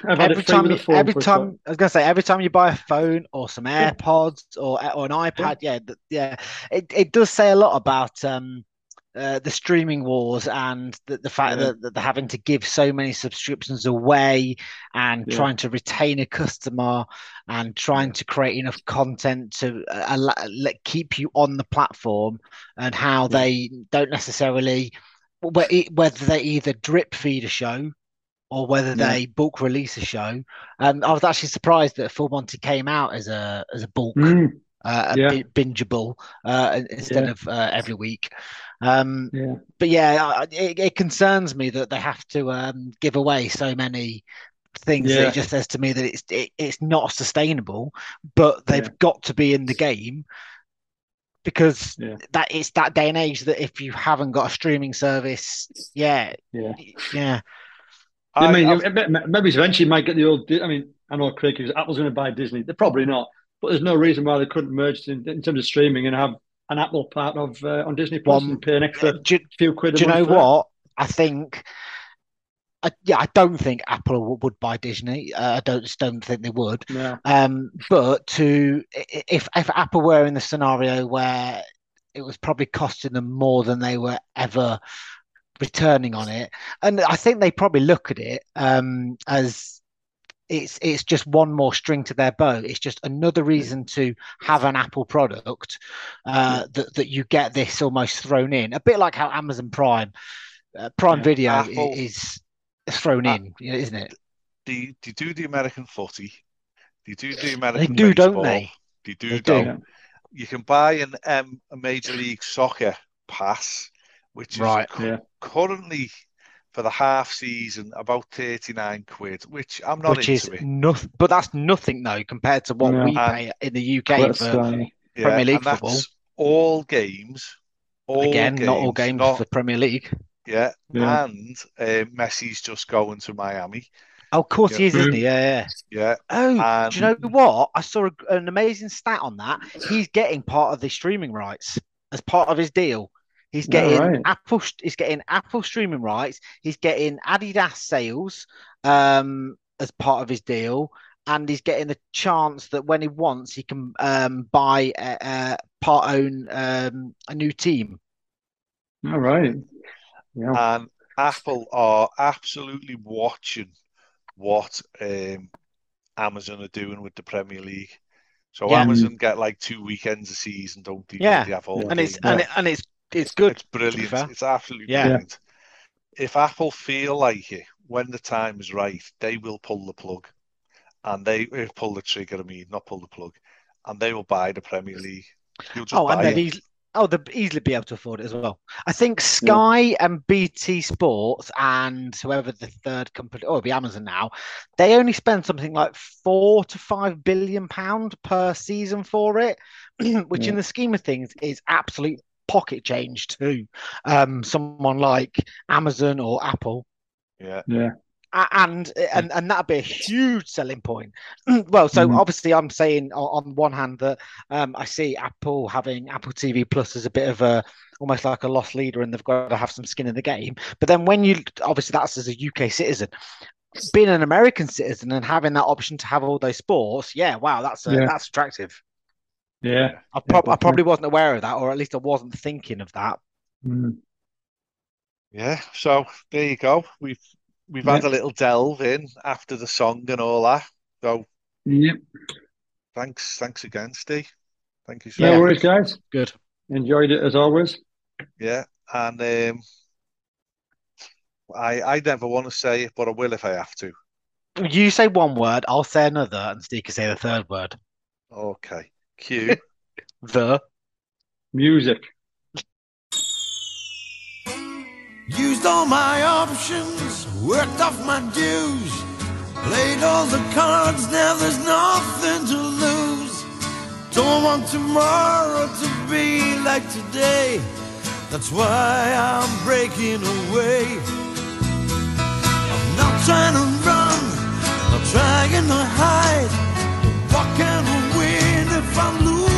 I've every time you, every time I was gonna say every time you buy a phone or some Yeah. AirPods or or an iPad, yeah, th- yeah, it, it does say a lot about um uh, the streaming wars and the, the fact Yeah. that, that they're having to give so many subscriptions away and Yeah. trying to retain a customer and trying to create enough content to uh, keep you on the platform and how they don't necessarily whether they either drip feed a show or whether Yeah. they bulk release a show. Um, I was actually surprised that Full Monty came out as a as a bulk Mm, uh, Yeah. bingeable uh, instead Yeah. of uh, every week. Um, yeah, but yeah, it, it concerns me that they have to um, give away so many things. It just says to me that it's it, it's not sustainable, but they've got to be in the game because Yeah. that it's that day and age that if you haven't got a streaming service, yeah, yeah. yeah, I, I, mean, I've- m- maybe eventually you might get the old. I mean, I know Craig because Apple's going to buy Disney. They're probably not, but there's no reason why they couldn't merge in, in terms of streaming and have an Apple part of uh, on Disney Plus Well, and pay an extra do, few quid. Do you know what? I think, I, yeah, I don't think Apple w- would buy Disney. Uh, I don't just don't think they would. No. Um, but to if if Apple were in the scenario where it was probably costing them more than they were ever returning on it, and I think they probably look at it um, as it's it's just one more string to their bow. It's just another reason to have an Apple product uh, that that you get this almost thrown in, a bit like how Amazon Prime uh, Prime Yeah. Video Apple- is is thrown Uh, in, you isn't it? do you, do the American footy? Do you do the American They do, don't baseball? they? Do you do, They do. You can buy an um, a Major League Soccer pass, which is Right. cu- Yeah. currently for the half season about 39 quid, which I'm not Which into is nothing, but that's nothing though compared to what No. we And- pay in the UK for uh, Yeah, Premier League and that's football. all games. All again, not all games not- for Premier League. yeah, Yeah. and uh, Messi's just going to Miami. Oh, of course he is, isn't he? Yeah, yeah. Yeah, Oh, and do you know what? I saw a, an amazing stat on that. He's getting part of the streaming rights as part of his deal. He's getting right. Apple. He's getting Apple streaming rights. He's getting Adidas sales um, as part of his deal, and he's getting the chance that when he wants, he can um, buy a, a part own um, a new team. All right. Yeah. and Apple are absolutely watching what um, Amazon are doing with the Premier League. So Yeah. Amazon get like two weekends a season, don't they? Yeah. They have all Yeah. the And it's games. and, it, and it's it's good. It's brilliant. It's absolutely Yeah. brilliant. If Apple feel like it, when the time is right, they will pull the plug. And they uh, pull the trigger, I mean, not pull the plug. And they will buy the Premier League. Oh, and buy they'd it. easily, oh, they'd easily be able to afford it as well. I think Sky and BT Sports and whoever the third company, oh, it'll be Amazon now, they only spend something like four to five billion pound per season for it, <clears throat> which Yeah. in the scheme of things is absolute pocket change to um, someone like Amazon or Apple. Yeah. Yeah. And and and that'd be a huge selling point. <clears throat> well, so Mhm. obviously, I'm saying o- on one hand that um, I see Apple having Apple TV Plus as a bit of a almost like a loss leader, and they've got to have some skin in the game. But then when you obviously that's as a UK citizen. Being an American citizen and having that option to have all those sports, yeah, wow, that's uh, Yeah. that's attractive. Yeah. I, prob- I probably wasn't aware of that, or at least I wasn't thinking of that. Mm. Yeah, so there you go. We've we've had a little delve in after the song and all that. So Yep. thanks, thanks again, Steve. Thank you so No Yeah. much. worries, guys. Good. Enjoyed it as always. Yeah, and um, I I never want to say it, but I will if I have to. You say one word, I'll say another, and Steve can say the third word. Okay. Q. The. Music. Used all my options, worked off my dues, played all the cards, now there's nothing to lose. Don't want tomorrow to be like today, that's why I'm breaking away. I'm not trying to run, not trying to hide. What can I win if I lose?